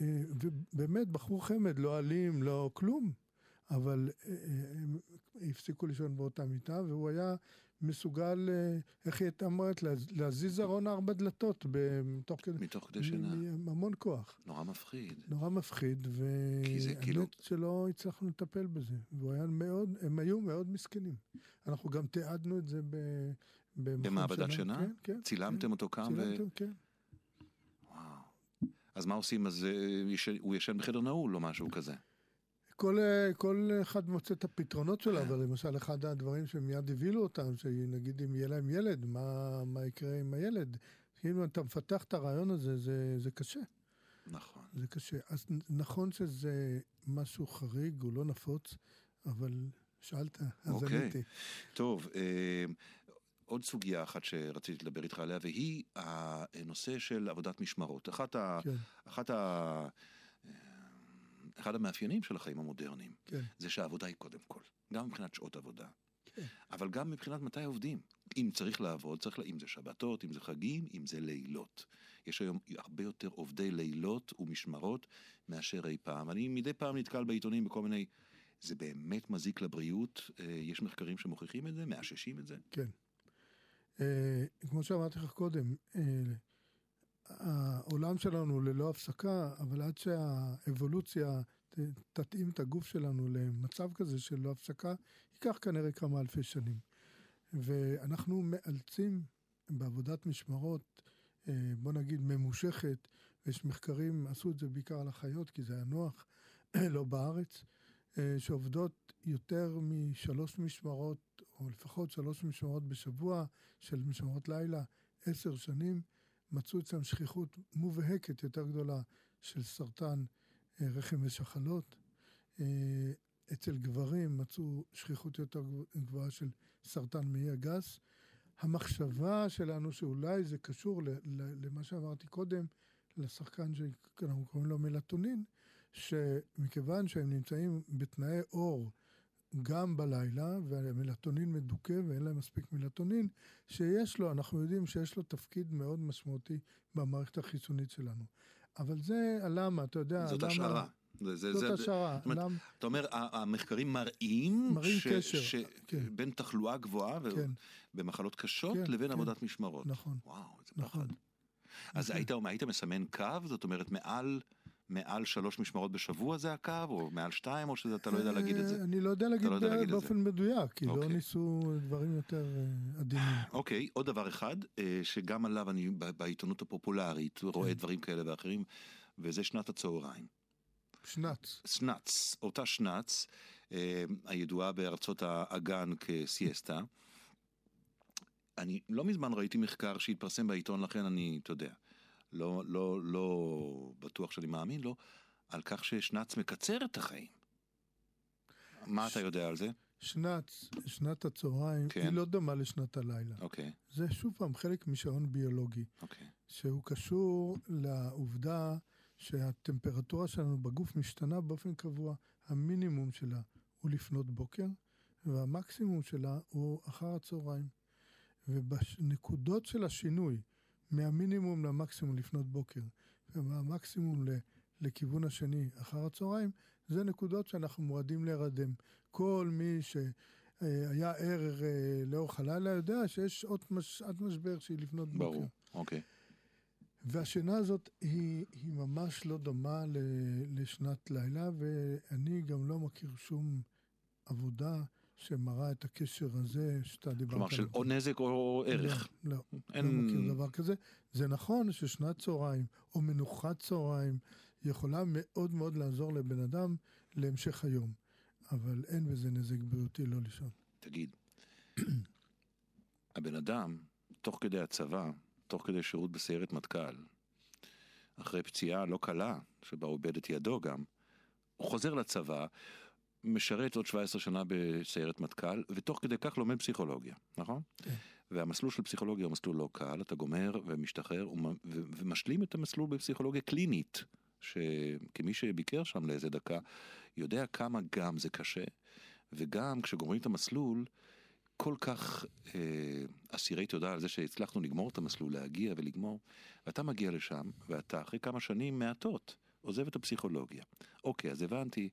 אה, ובאמת, בחור חמד, לא אלים, לא כלום, אבל הם הפסיקו לישון באותה מיטה, והוא היה מסוגל, אה, איך היא הייתה אומרת, להז- להזיז ארון ארבע דלתות בתוך כדי... מתוך כדי שינה. המון כוח. נורא מפחיד. נורא מפחיד, זה כאילו- והאמת שלא הצלחנו לטפל בזה. והוא היה מאוד, הם היו מאוד מסכנים. אנחנו גם תיעדנו את זה ב, במעבדת שינה? כן, כן. צילמתם כן, אותו קם ו... צילמתם, כן. וואו. אז מה עושים? אז אה, הוא ישן בחדר נעול או משהו כזה. כל, אה, כל אחד מוצא את הפתרונות שלו, אבל למשל אחד הדברים שמיד הבהילו אותם, שנגיד אם יהיה להם ילד, מה, מה יקרה עם הילד? אם אתה מפתח את הרעיון הזה, זה, זה קשה. נכון. זה קשה. אז נכון שזה משהו חריג, הוא לא נפוץ, אבל שאלת, אז אוקיי. עניתי. טוב, אה, עוד סוגיה אחת שרציתי לדבר איתך עליה, והיא הנושא של עבודת משמרות. אחת ה... כן, אחת ה... אחד המאפיינים של החיים המודרניים כן, זה שהעבודה היא קודם כל, גם מבחינת שעות עבודה, כן. אבל גם מבחינת מתי עובדים. אם צריך לעבוד, צריך, לה- אם זה שבתות, אם זה חגים, אם זה לילות. יש היום הרבה יותר עובדי לילות ומשמרות מאשר אי פעם. אני מדי פעם נתקל בעיתונים בכל מיני... זה באמת מזיק לבריאות, אה, יש מחקרים שמוכיחים את זה, מאששים את זה. כן. אה, כמו שאמרתי לך קודם, אה, העולם שלנו ללא הפסקה, אבל עד שהאבולוציה תתאים את הגוף שלנו למצב כזה של לא הפסקה, ייקח כנראה כמה אלפי שנים. ואנחנו מאלצים בעבודת משמרות, אה, בוא נגיד ממושכת, ויש מחקרים, עשו את זה בעיקר על החיות, כי זה היה נוח, לא בארץ, אה, שעובדות יותר משלוש משמרות, או לפחות שלוש משמרות בשבוע, של משמרות לילה, עשר שנים, מצאו אצלם שכיחות מובהקת יותר גדולה של סרטן אה, רחם ושחלות. אה, אצל גברים מצאו שכיחות יותר גבוהה של סרטן מעי הגס. המחשבה שלנו שאולי זה קשור למה שאמרתי קודם, לשחקן שאנחנו קוראים לו מלטונין, שמכיוון שהם נמצאים בתנאי אור גם בלילה, והמלטונין מדוכא ואין להם מספיק מלטונין, שיש לו, אנחנו יודעים שיש לו תפקיד מאוד משמעותי במערכת החיסונית שלנו. אבל זה הלמה, אתה יודע, זאת למה... השערה. זה, זה, זאת זה, השערה. זאת אומרת, למה- אתה אומר, המחקרים מראים, מראים ש, קשר, ש, כן. בין תחלואה גבוהה כן, במחלות קשות כן, לבין כן. עבודת משמרות. נכון. וואו, איזה נכון. פחד. אז נכון. היית, היית מסמן קו, זאת אומרת מעל, מעל שלוש משמרות בשבוע זה הקו, או מעל שתיים, או שאתה לא יודע להגיד את זה? אה, אני לא יודע להגיד לא יודע להגיד באופן מדויק, כי לא אוקיי. ניסו דברים יותר אה, עדינים. אוקיי, עוד דבר אחד, אה, שגם עליו אני בעיתונות הפופולרית רואה כן. דברים כאלה ואחרים, וזה שנת הצהריים. שנץ. שנץ, אותה שנץ, הידועה בארצות האגן כסיאסטה. אני לא מזמן ראיתי מחקר שהתפרסם בעיתון, לכן אני, אתה יודע, לא, לא, לא בטוח שאני מאמין לו, על כך ששנץ מקצר את החיים. מה אתה יודע על זה? שנץ, שנת הצהריים, כן. היא לא דומה לשנת הלילה. אוקיי, זה שוב פעם חלק משעון ביולוגי, אוקיי. שהוא קשור לעובדה שהטמפרטורה שלנו בגוף משתנה באופן קבוע. המינימום שלה הוא לפנות בוקר, והמקסימום שלה הוא אחר הצהריים. ובנקודות של השינוי, מהמינימום למקסימום לפנות בוקר, ומהמקסימום ל- לכיוון השני אחר הצהריים, זה נקודות שאנחנו מועדים להירדם. כל מי שהיה ער אה, לאורך הלילה יודע שיש עוד מש- שעת משבר שהיא לפנות בוקר. ברור, אוקיי. והשינה הזאת היא, היא ממש לא דומה ל, לשנת לילה, ואני גם לא מכיר שום עבודה שמראה את הקשר הזה שאתה דיברת כלומר, של. או נזק או ערך. לא, לא, אין... לא מכיר דבר כזה. זה נכון ששנת צהריים או מנוחת צהריים יכולה מאוד מאוד לעזור לבן אדם להמשך היום, אבל אין בזה נזק בריאותי לא לישון. תגיד, הבן אדם, תוך כדי הצבא, תוך כדי שירות בסיירת מטכ"ל, אחרי פציעה לא קלה, שבה הוא איבד את ידו גם, הוא חוזר לצבא, משרת עוד 17 שנה בסיירת מטכ"ל, ותוך כדי כך לומד פסיכולוגיה, נכון? כן. והמסלול של פסיכולוגיה הוא מסלול לא קל, אתה גומר ומשתחרר ומשלים את המסלול בפסיכולוגיה קלינית, שכמי שביקר שם לאיזה דקה, יודע כמה גם זה קשה, וגם כשגומרים את המסלול, כל כך אה, אסירי תודה על זה שהצלחנו לגמור את המסלול, להגיע ולגמור, ואתה מגיע לשם, ואתה אחרי כמה שנים מעטות עוזב את הפסיכולוגיה. אוקיי, אז הבנתי,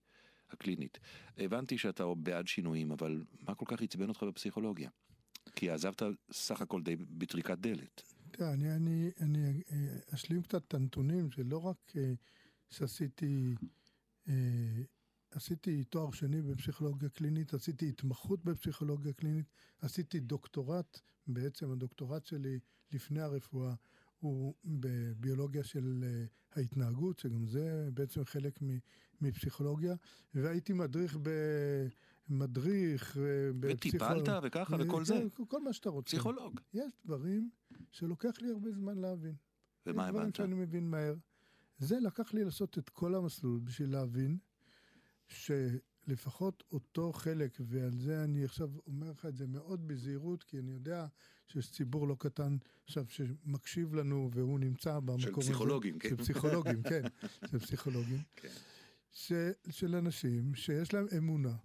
הקלינית, הבנתי שאתה בעד שינויים, אבל מה כל כך עצבן אותך בפסיכולוגיה? כי עזבת סך הכל די בטריקת דלת. תראה, אני, אני, אני אה, אשלים קצת את הנתונים, שלא רק אה, שעשיתי אה, עשיתי תואר שני בפסיכולוגיה קלינית, עשיתי התמחות בפסיכולוגיה קלינית, עשיתי דוקטורט, בעצם הדוקטורט שלי לפני הרפואה הוא בביולוגיה של אה, ההתנהגות, שגם זה בעצם חלק מפסיכולוגיה, והייתי מדריך ב... מדריך וטיפלת וככה וכל זה? כל מה שאתה רוצה. פסיכולוג. יש דברים שלוקח לי הרבה זמן להבין. ומה יש דברים הבנת? שאני מבין מהר. זה לקח לי לעשות את כל המסלול בשביל להבין שלפחות אותו חלק, ועל זה אני עכשיו אומר לך את זה מאוד בזהירות, כי אני יודע שיש ציבור לא קטן עכשיו שמקשיב לנו והוא נמצא במקום הזה. של פסיכולוגים, כן. של פסיכולוגים, כן. של פסיכולוגים. כן. ש, של אנשים שיש להם אמונה.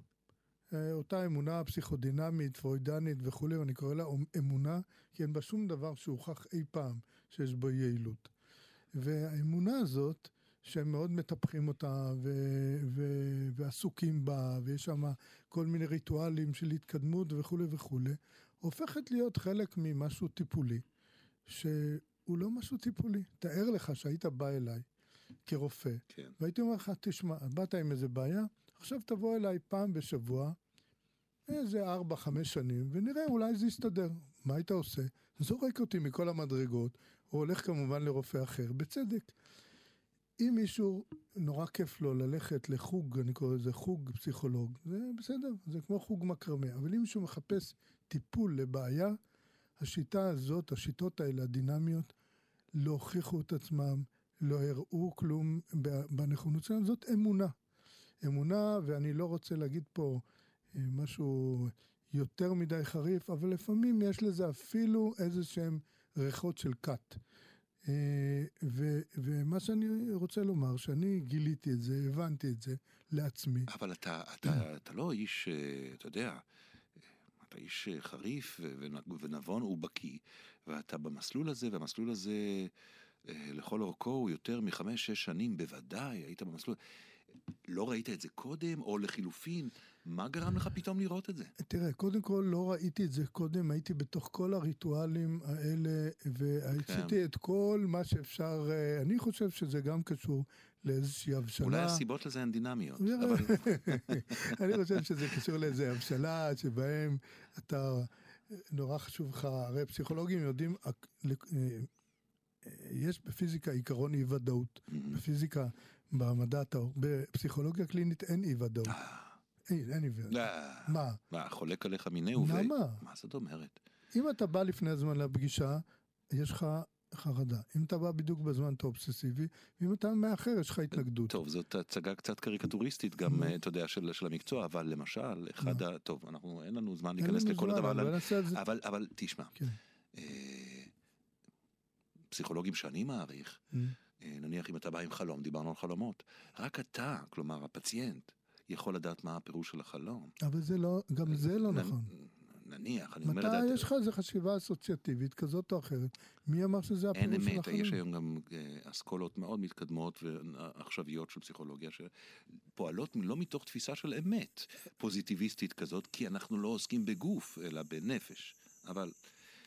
אה, אותה אמונה פסיכודינמית, פרוידנית וכולי, ואני קורא לה אמונה, כי אין בה שום דבר שהוכח אי פעם שיש בו יעילות. והאמונה הזאת, שהם מאוד מטפחים אותה ו- ו- ועסוקים בה, ויש שם כל מיני ריטואלים של התקדמות וכולי וכולי, הופכת להיות חלק ממשהו טיפולי, שהוא לא משהו טיפולי. תאר לך שהיית בא אליי כרופא, כן. והייתי אומר לך, תשמע, באת עם איזה בעיה, עכשיו תבוא אליי פעם בשבוע, איזה ארבע, חמש שנים, ונראה, אולי זה יסתדר. מה היית עושה? זורק אותי מכל המדרגות, או הולך כמובן לרופא אחר, בצדק. אם מישהו, נורא כיף לו ללכת לחוג, אני קורא לזה חוג פסיכולוג, זה בסדר, זה כמו חוג מקרמה. אבל אם מישהו מחפש טיפול לבעיה, השיטה הזאת, השיטות האלה, הדינמיות, לא הוכיחו את עצמם, לא הראו כלום בנכונות שלהם, זאת אמונה. אמונה, ואני לא רוצה להגיד פה אה, משהו יותר מדי חריף, אבל לפעמים יש לזה אפילו איזה שהם ריחות של כת. אה, ו, ומה שאני רוצה לומר, שאני גיליתי את זה, הבנתי את זה לעצמי. אבל אתה, אתה, אתה לא איש, אה, אתה יודע, אתה איש אה, חריף ונ- ונבון ובקיא, ואתה במסלול הזה, והמסלול הזה לכל אורכו הוא יותר מחמש-שש שנים, בוודאי, היית במסלול. לא ראית את זה קודם, או לחילופין, מה גרם לך פתאום לראות את זה? תראה, קודם כל לא ראיתי את זה קודם, הייתי בתוך כל הריטואלים האלה, ועשיתי כן. את כל מה שאפשר, אה, אני חושב שזה גם קשור לאיזושהי הבשלה. אולי הסיבות לזה הן דינמיות. אבל אני חושב שזה קשור לאיזה הבשלה, שבהם אתה, נורא חשוב לך, הרי פסיכולוגים יודעים, אה, אה, יש בפיזיקה עיקרון אי ודאות. בפיזיקה, במדע בפסיכולוגיה קלינית אין אי ודאות. אין, אין. אה, מה? מה, חולק עליך מיניה וביה? למה? מה זאת אומרת? אם אתה בא לפני הזמן לפגישה, יש לך חרדה. אם אתה בא בדיוק בזמן, אתה אובססיבי, ואם אתה מאחר, יש לך התנגדות. טוב, זאת הצגה קצת קריקטוריסטית גם, אה, אתה יודע, של, של המקצוע, אבל למשל, אחד ה... טוב, אנחנו, אין לנו זמן להיכנס לכל הדבר, אבל אבל. אבל, אבל תשמע, כן. אה, פסיכולוגים שאני מעריך, נניח אם אתה בא עם חלום, דיברנו על חלומות, רק אתה, כלומר הפציינט, יכול לדעת מה הפירוש של החלום. אבל זה לא, גם זה לא נ- נכון. נניח, אני אומר מתי לדעת, יש לך איזו חשיבה אסוציאטיבית כזאת או אחרת? מי אמר שזה אין הפירוש של אמת, יש? היום גם אה, אסכולות מאוד מתקדמות ועכשוויות של פסיכולוגיה שפועלות לא מתוך תפיסה של אמת פוזיטיביסטית כזאת, כי אנחנו לא עוסקים בגוף, אלא בנפש. אבל,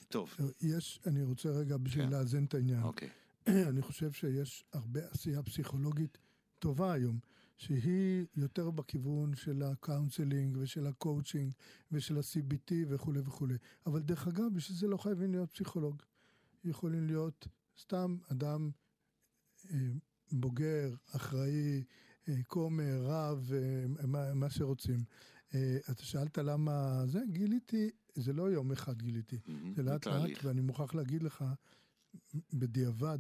טוב, יש, אני רוצה רגע בשביל כן. לאזן את העניין. אוקיי. אני חושב שיש הרבה עשייה פסיכולוגית טובה היום, שהיא יותר בכיוון של ה counseling ושל הקואוצ'ינג ושל ה-CBT וכולי וכולי. אבל דרך אגב, בשביל זה לא חייבים להיות פסיכולוג. יכולים להיות סתם אדם אה, בוגר, אחראי, אה, כומר, רב, אה, מה, מה שרוצים. אה, אתה שאלת למה זה? גיליתי, זה לא יום אחד גיליתי. מהמם, זה לאט לאט. ואני מוכרח להגיד לך, בדיעבד,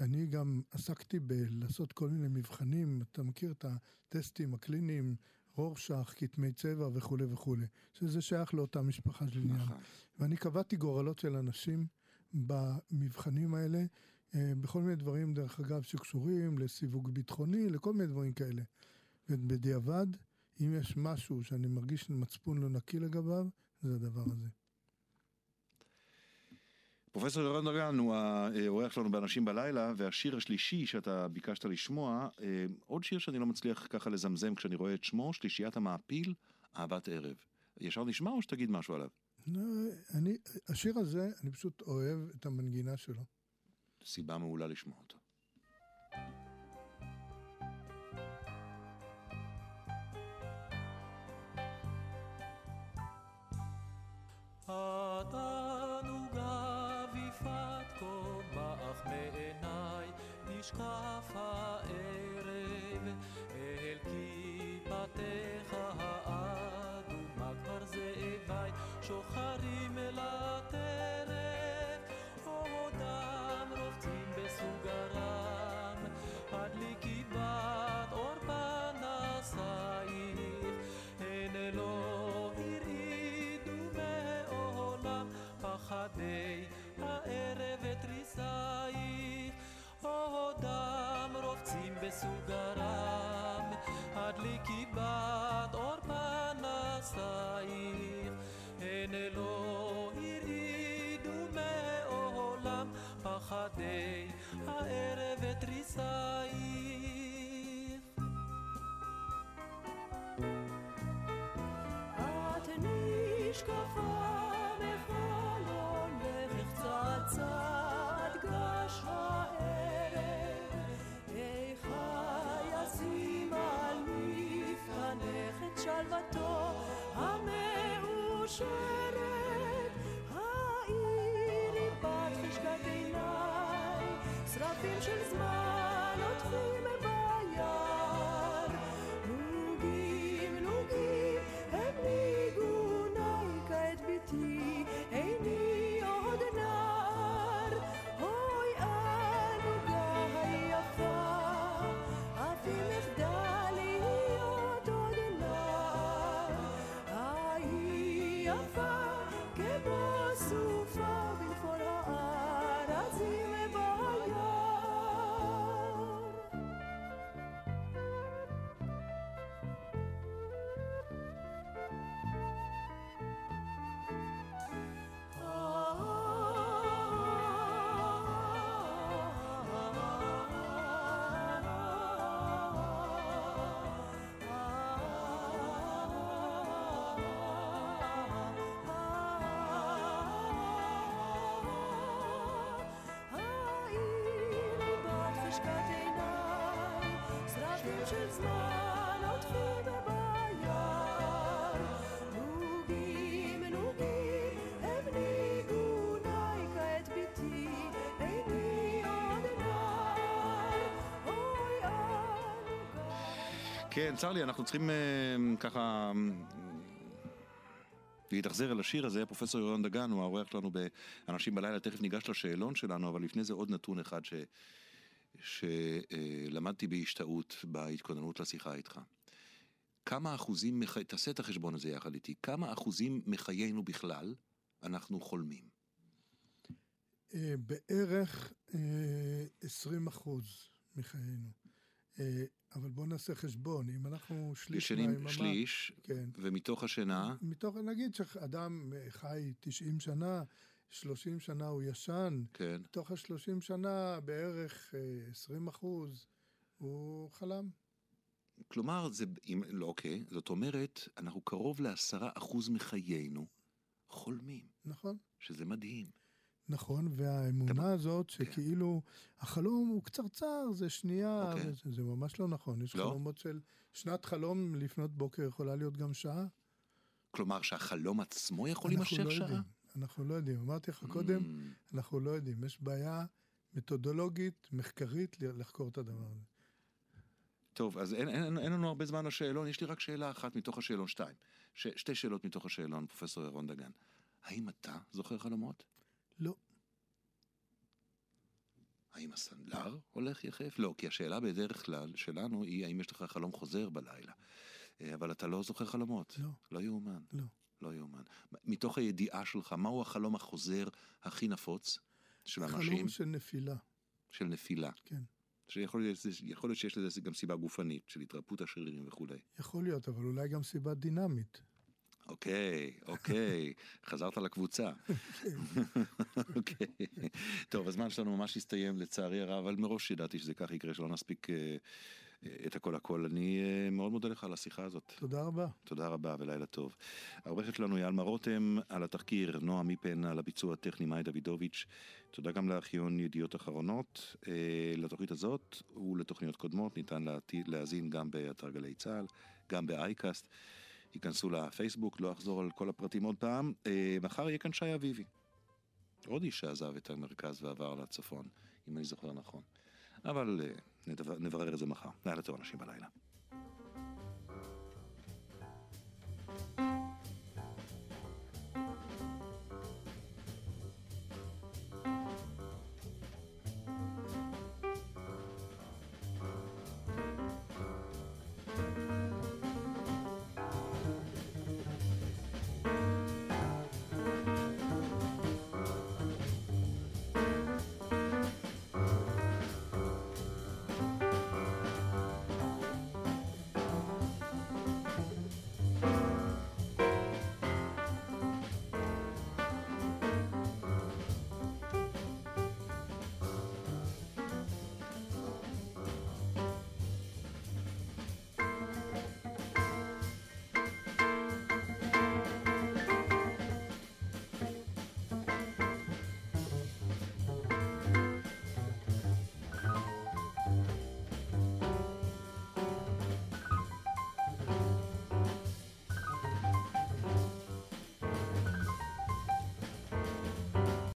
אני גם עסקתי בלעשות כל מיני מבחנים, אתה מכיר את הטסטים הקליניים, רורשך, כתמי צבע וכולי וכולי, שזה שייך לאותה משפחה של עניין. נכון. ואני קבעתי גורלות של אנשים במבחנים האלה, אה, בכל מיני דברים, דרך אגב, שקשורים לסיווג ביטחוני, לכל מיני דברים כאלה. ובדיעבד, אם יש משהו שאני מרגיש מצפון לא נקי לגביו, זה הדבר הזה. פרופסור ירון דגן הוא האורח שלנו באנשים בלילה, והשיר השלישי שאתה ביקשת לשמוע, אה, עוד שיר שאני לא מצליח ככה לזמזם כשאני רואה את שמו, שלישיית המעפיל, אהבת ערב. ישר נשמע או שתגיד משהו עליו? לא, אני, השיר הזה, אני פשוט אוהב את המנגינה שלו. סיבה מעולה לשמוע אותו. בת חשקת עיניי שרפים של זמן עוטפים ביער נוגים נוגים הם ניגוני כעת ביתי איני עוד נער אוי הנוגה היפה אף אם אחדל להיות עוד נער ההיא יפה שרפים של זמן עוטפים ביער. נוגים נוגים הם ניגוני כעת ביתי, איני עוד נער, אוי הנוגה. כן, צר לי, אנחנו צריכים אה, ככה אה, להתאכזר אל השיר הזה. פרופסור יורון דגן הוא האורח שלנו ב"אנשים בלילה", תכף ניגש לשאלון שלנו, אבל לפני זה עוד נתון אחד ש... שלמדתי בהשתאות בהתכוננות לשיחה איתך. כמה אחוזים, מח... תעשה את החשבון הזה יחד איתי, כמה אחוזים מחיינו בכלל אנחנו חולמים? אה, בערך אה, 20 אחוז מחיינו. אה, אבל בואו נעשה חשבון, אם אנחנו שליש ישנים מהיממה... שליש, כן. ומתוך השינה, מתוך, נגיד שאדם אה, חי 90 שנה, 30 שנה הוא ישן, כן, מתוך ה-30 שנה בערך אה, 20 אחוז הוא חלם. כלומר, זה, אם, לא, אוקיי, זאת אומרת, אנחנו קרוב לעשרה אחוז מחיינו חולמים, נכון? שזה מדהים. נכון, והאמונה אתה- הזאת כן. שכאילו החלום הוא קצרצר, זה שנייה, אוקיי. וזה, זה ממש לא נכון. יש לא? חלומות של שנת חלום לפנות בוקר יכולה להיות גם שעה. כלומר שהחלום עצמו יכול להימשך לא שעה? יודעים. אנחנו לא יודעים. אמרתי לך קודם, Mm, אנחנו לא יודעים. יש בעיה מתודולוגית, מחקרית, לחקור את הדבר הזה. טוב, אז אין, אין, אין לנו הרבה זמן לשאלון, יש לי רק שאלה אחת מתוך השאלון, שתיים. ש, שתי שאלות מתוך השאלון, פרופסור ירון דגן. האם אתה זוכר חלומות? לא. האם הסנדלר הולך יחף? לא, כי השאלה בדרך כלל שלנו היא האם יש לך חלום חוזר בלילה. אה, אבל אתה לא זוכר חלומות. לא. לא יאומן. לא. לא יאומן. מתוך הידיעה שלך, מהו החלום החוזר הכי נפוץ של אנשים? חלום של נפילה, של נפילה. כן. שיכול להיות, יכול להיות שיש לזה גם סיבה גופנית, של התרפות השרירים וכולי. יכול להיות, אבל אולי גם סיבה דינמית. אוקיי, אוקיי, חזרת לקבוצה. אוקיי. טוב, הזמן שלנו ממש הסתיים לצערי הרב, אבל מראש ידעתי שזה כך יקרה, שלא נספיק אה, את הכל הכל. אני אה, מאוד מודה לך על השיחה הזאת. תודה רבה. תודה רבה ולילה טוב. העורכת שלנו היא עלמה רותם, על התחקיר נועה מיפן, על הביצוע הטכני מאי דוידוביץ'. תודה גם לארכיון ידיעות אחרונות. אה, לתוכנית הזאת ולתוכניות קודמות ניתן להאזין גם באתר גלי צה"ל, גם באייקאסט. ייכנסו לפייסבוק, לא אחזור על כל הפרטים עוד פעם. אה, מחר יהיה כאן שי אביבי. עוד איש שעזב את המרכז ועבר לצפון, אם אני זוכר נכון. אבל נברר את זה מחר. לילה טוב אנשים בלילה.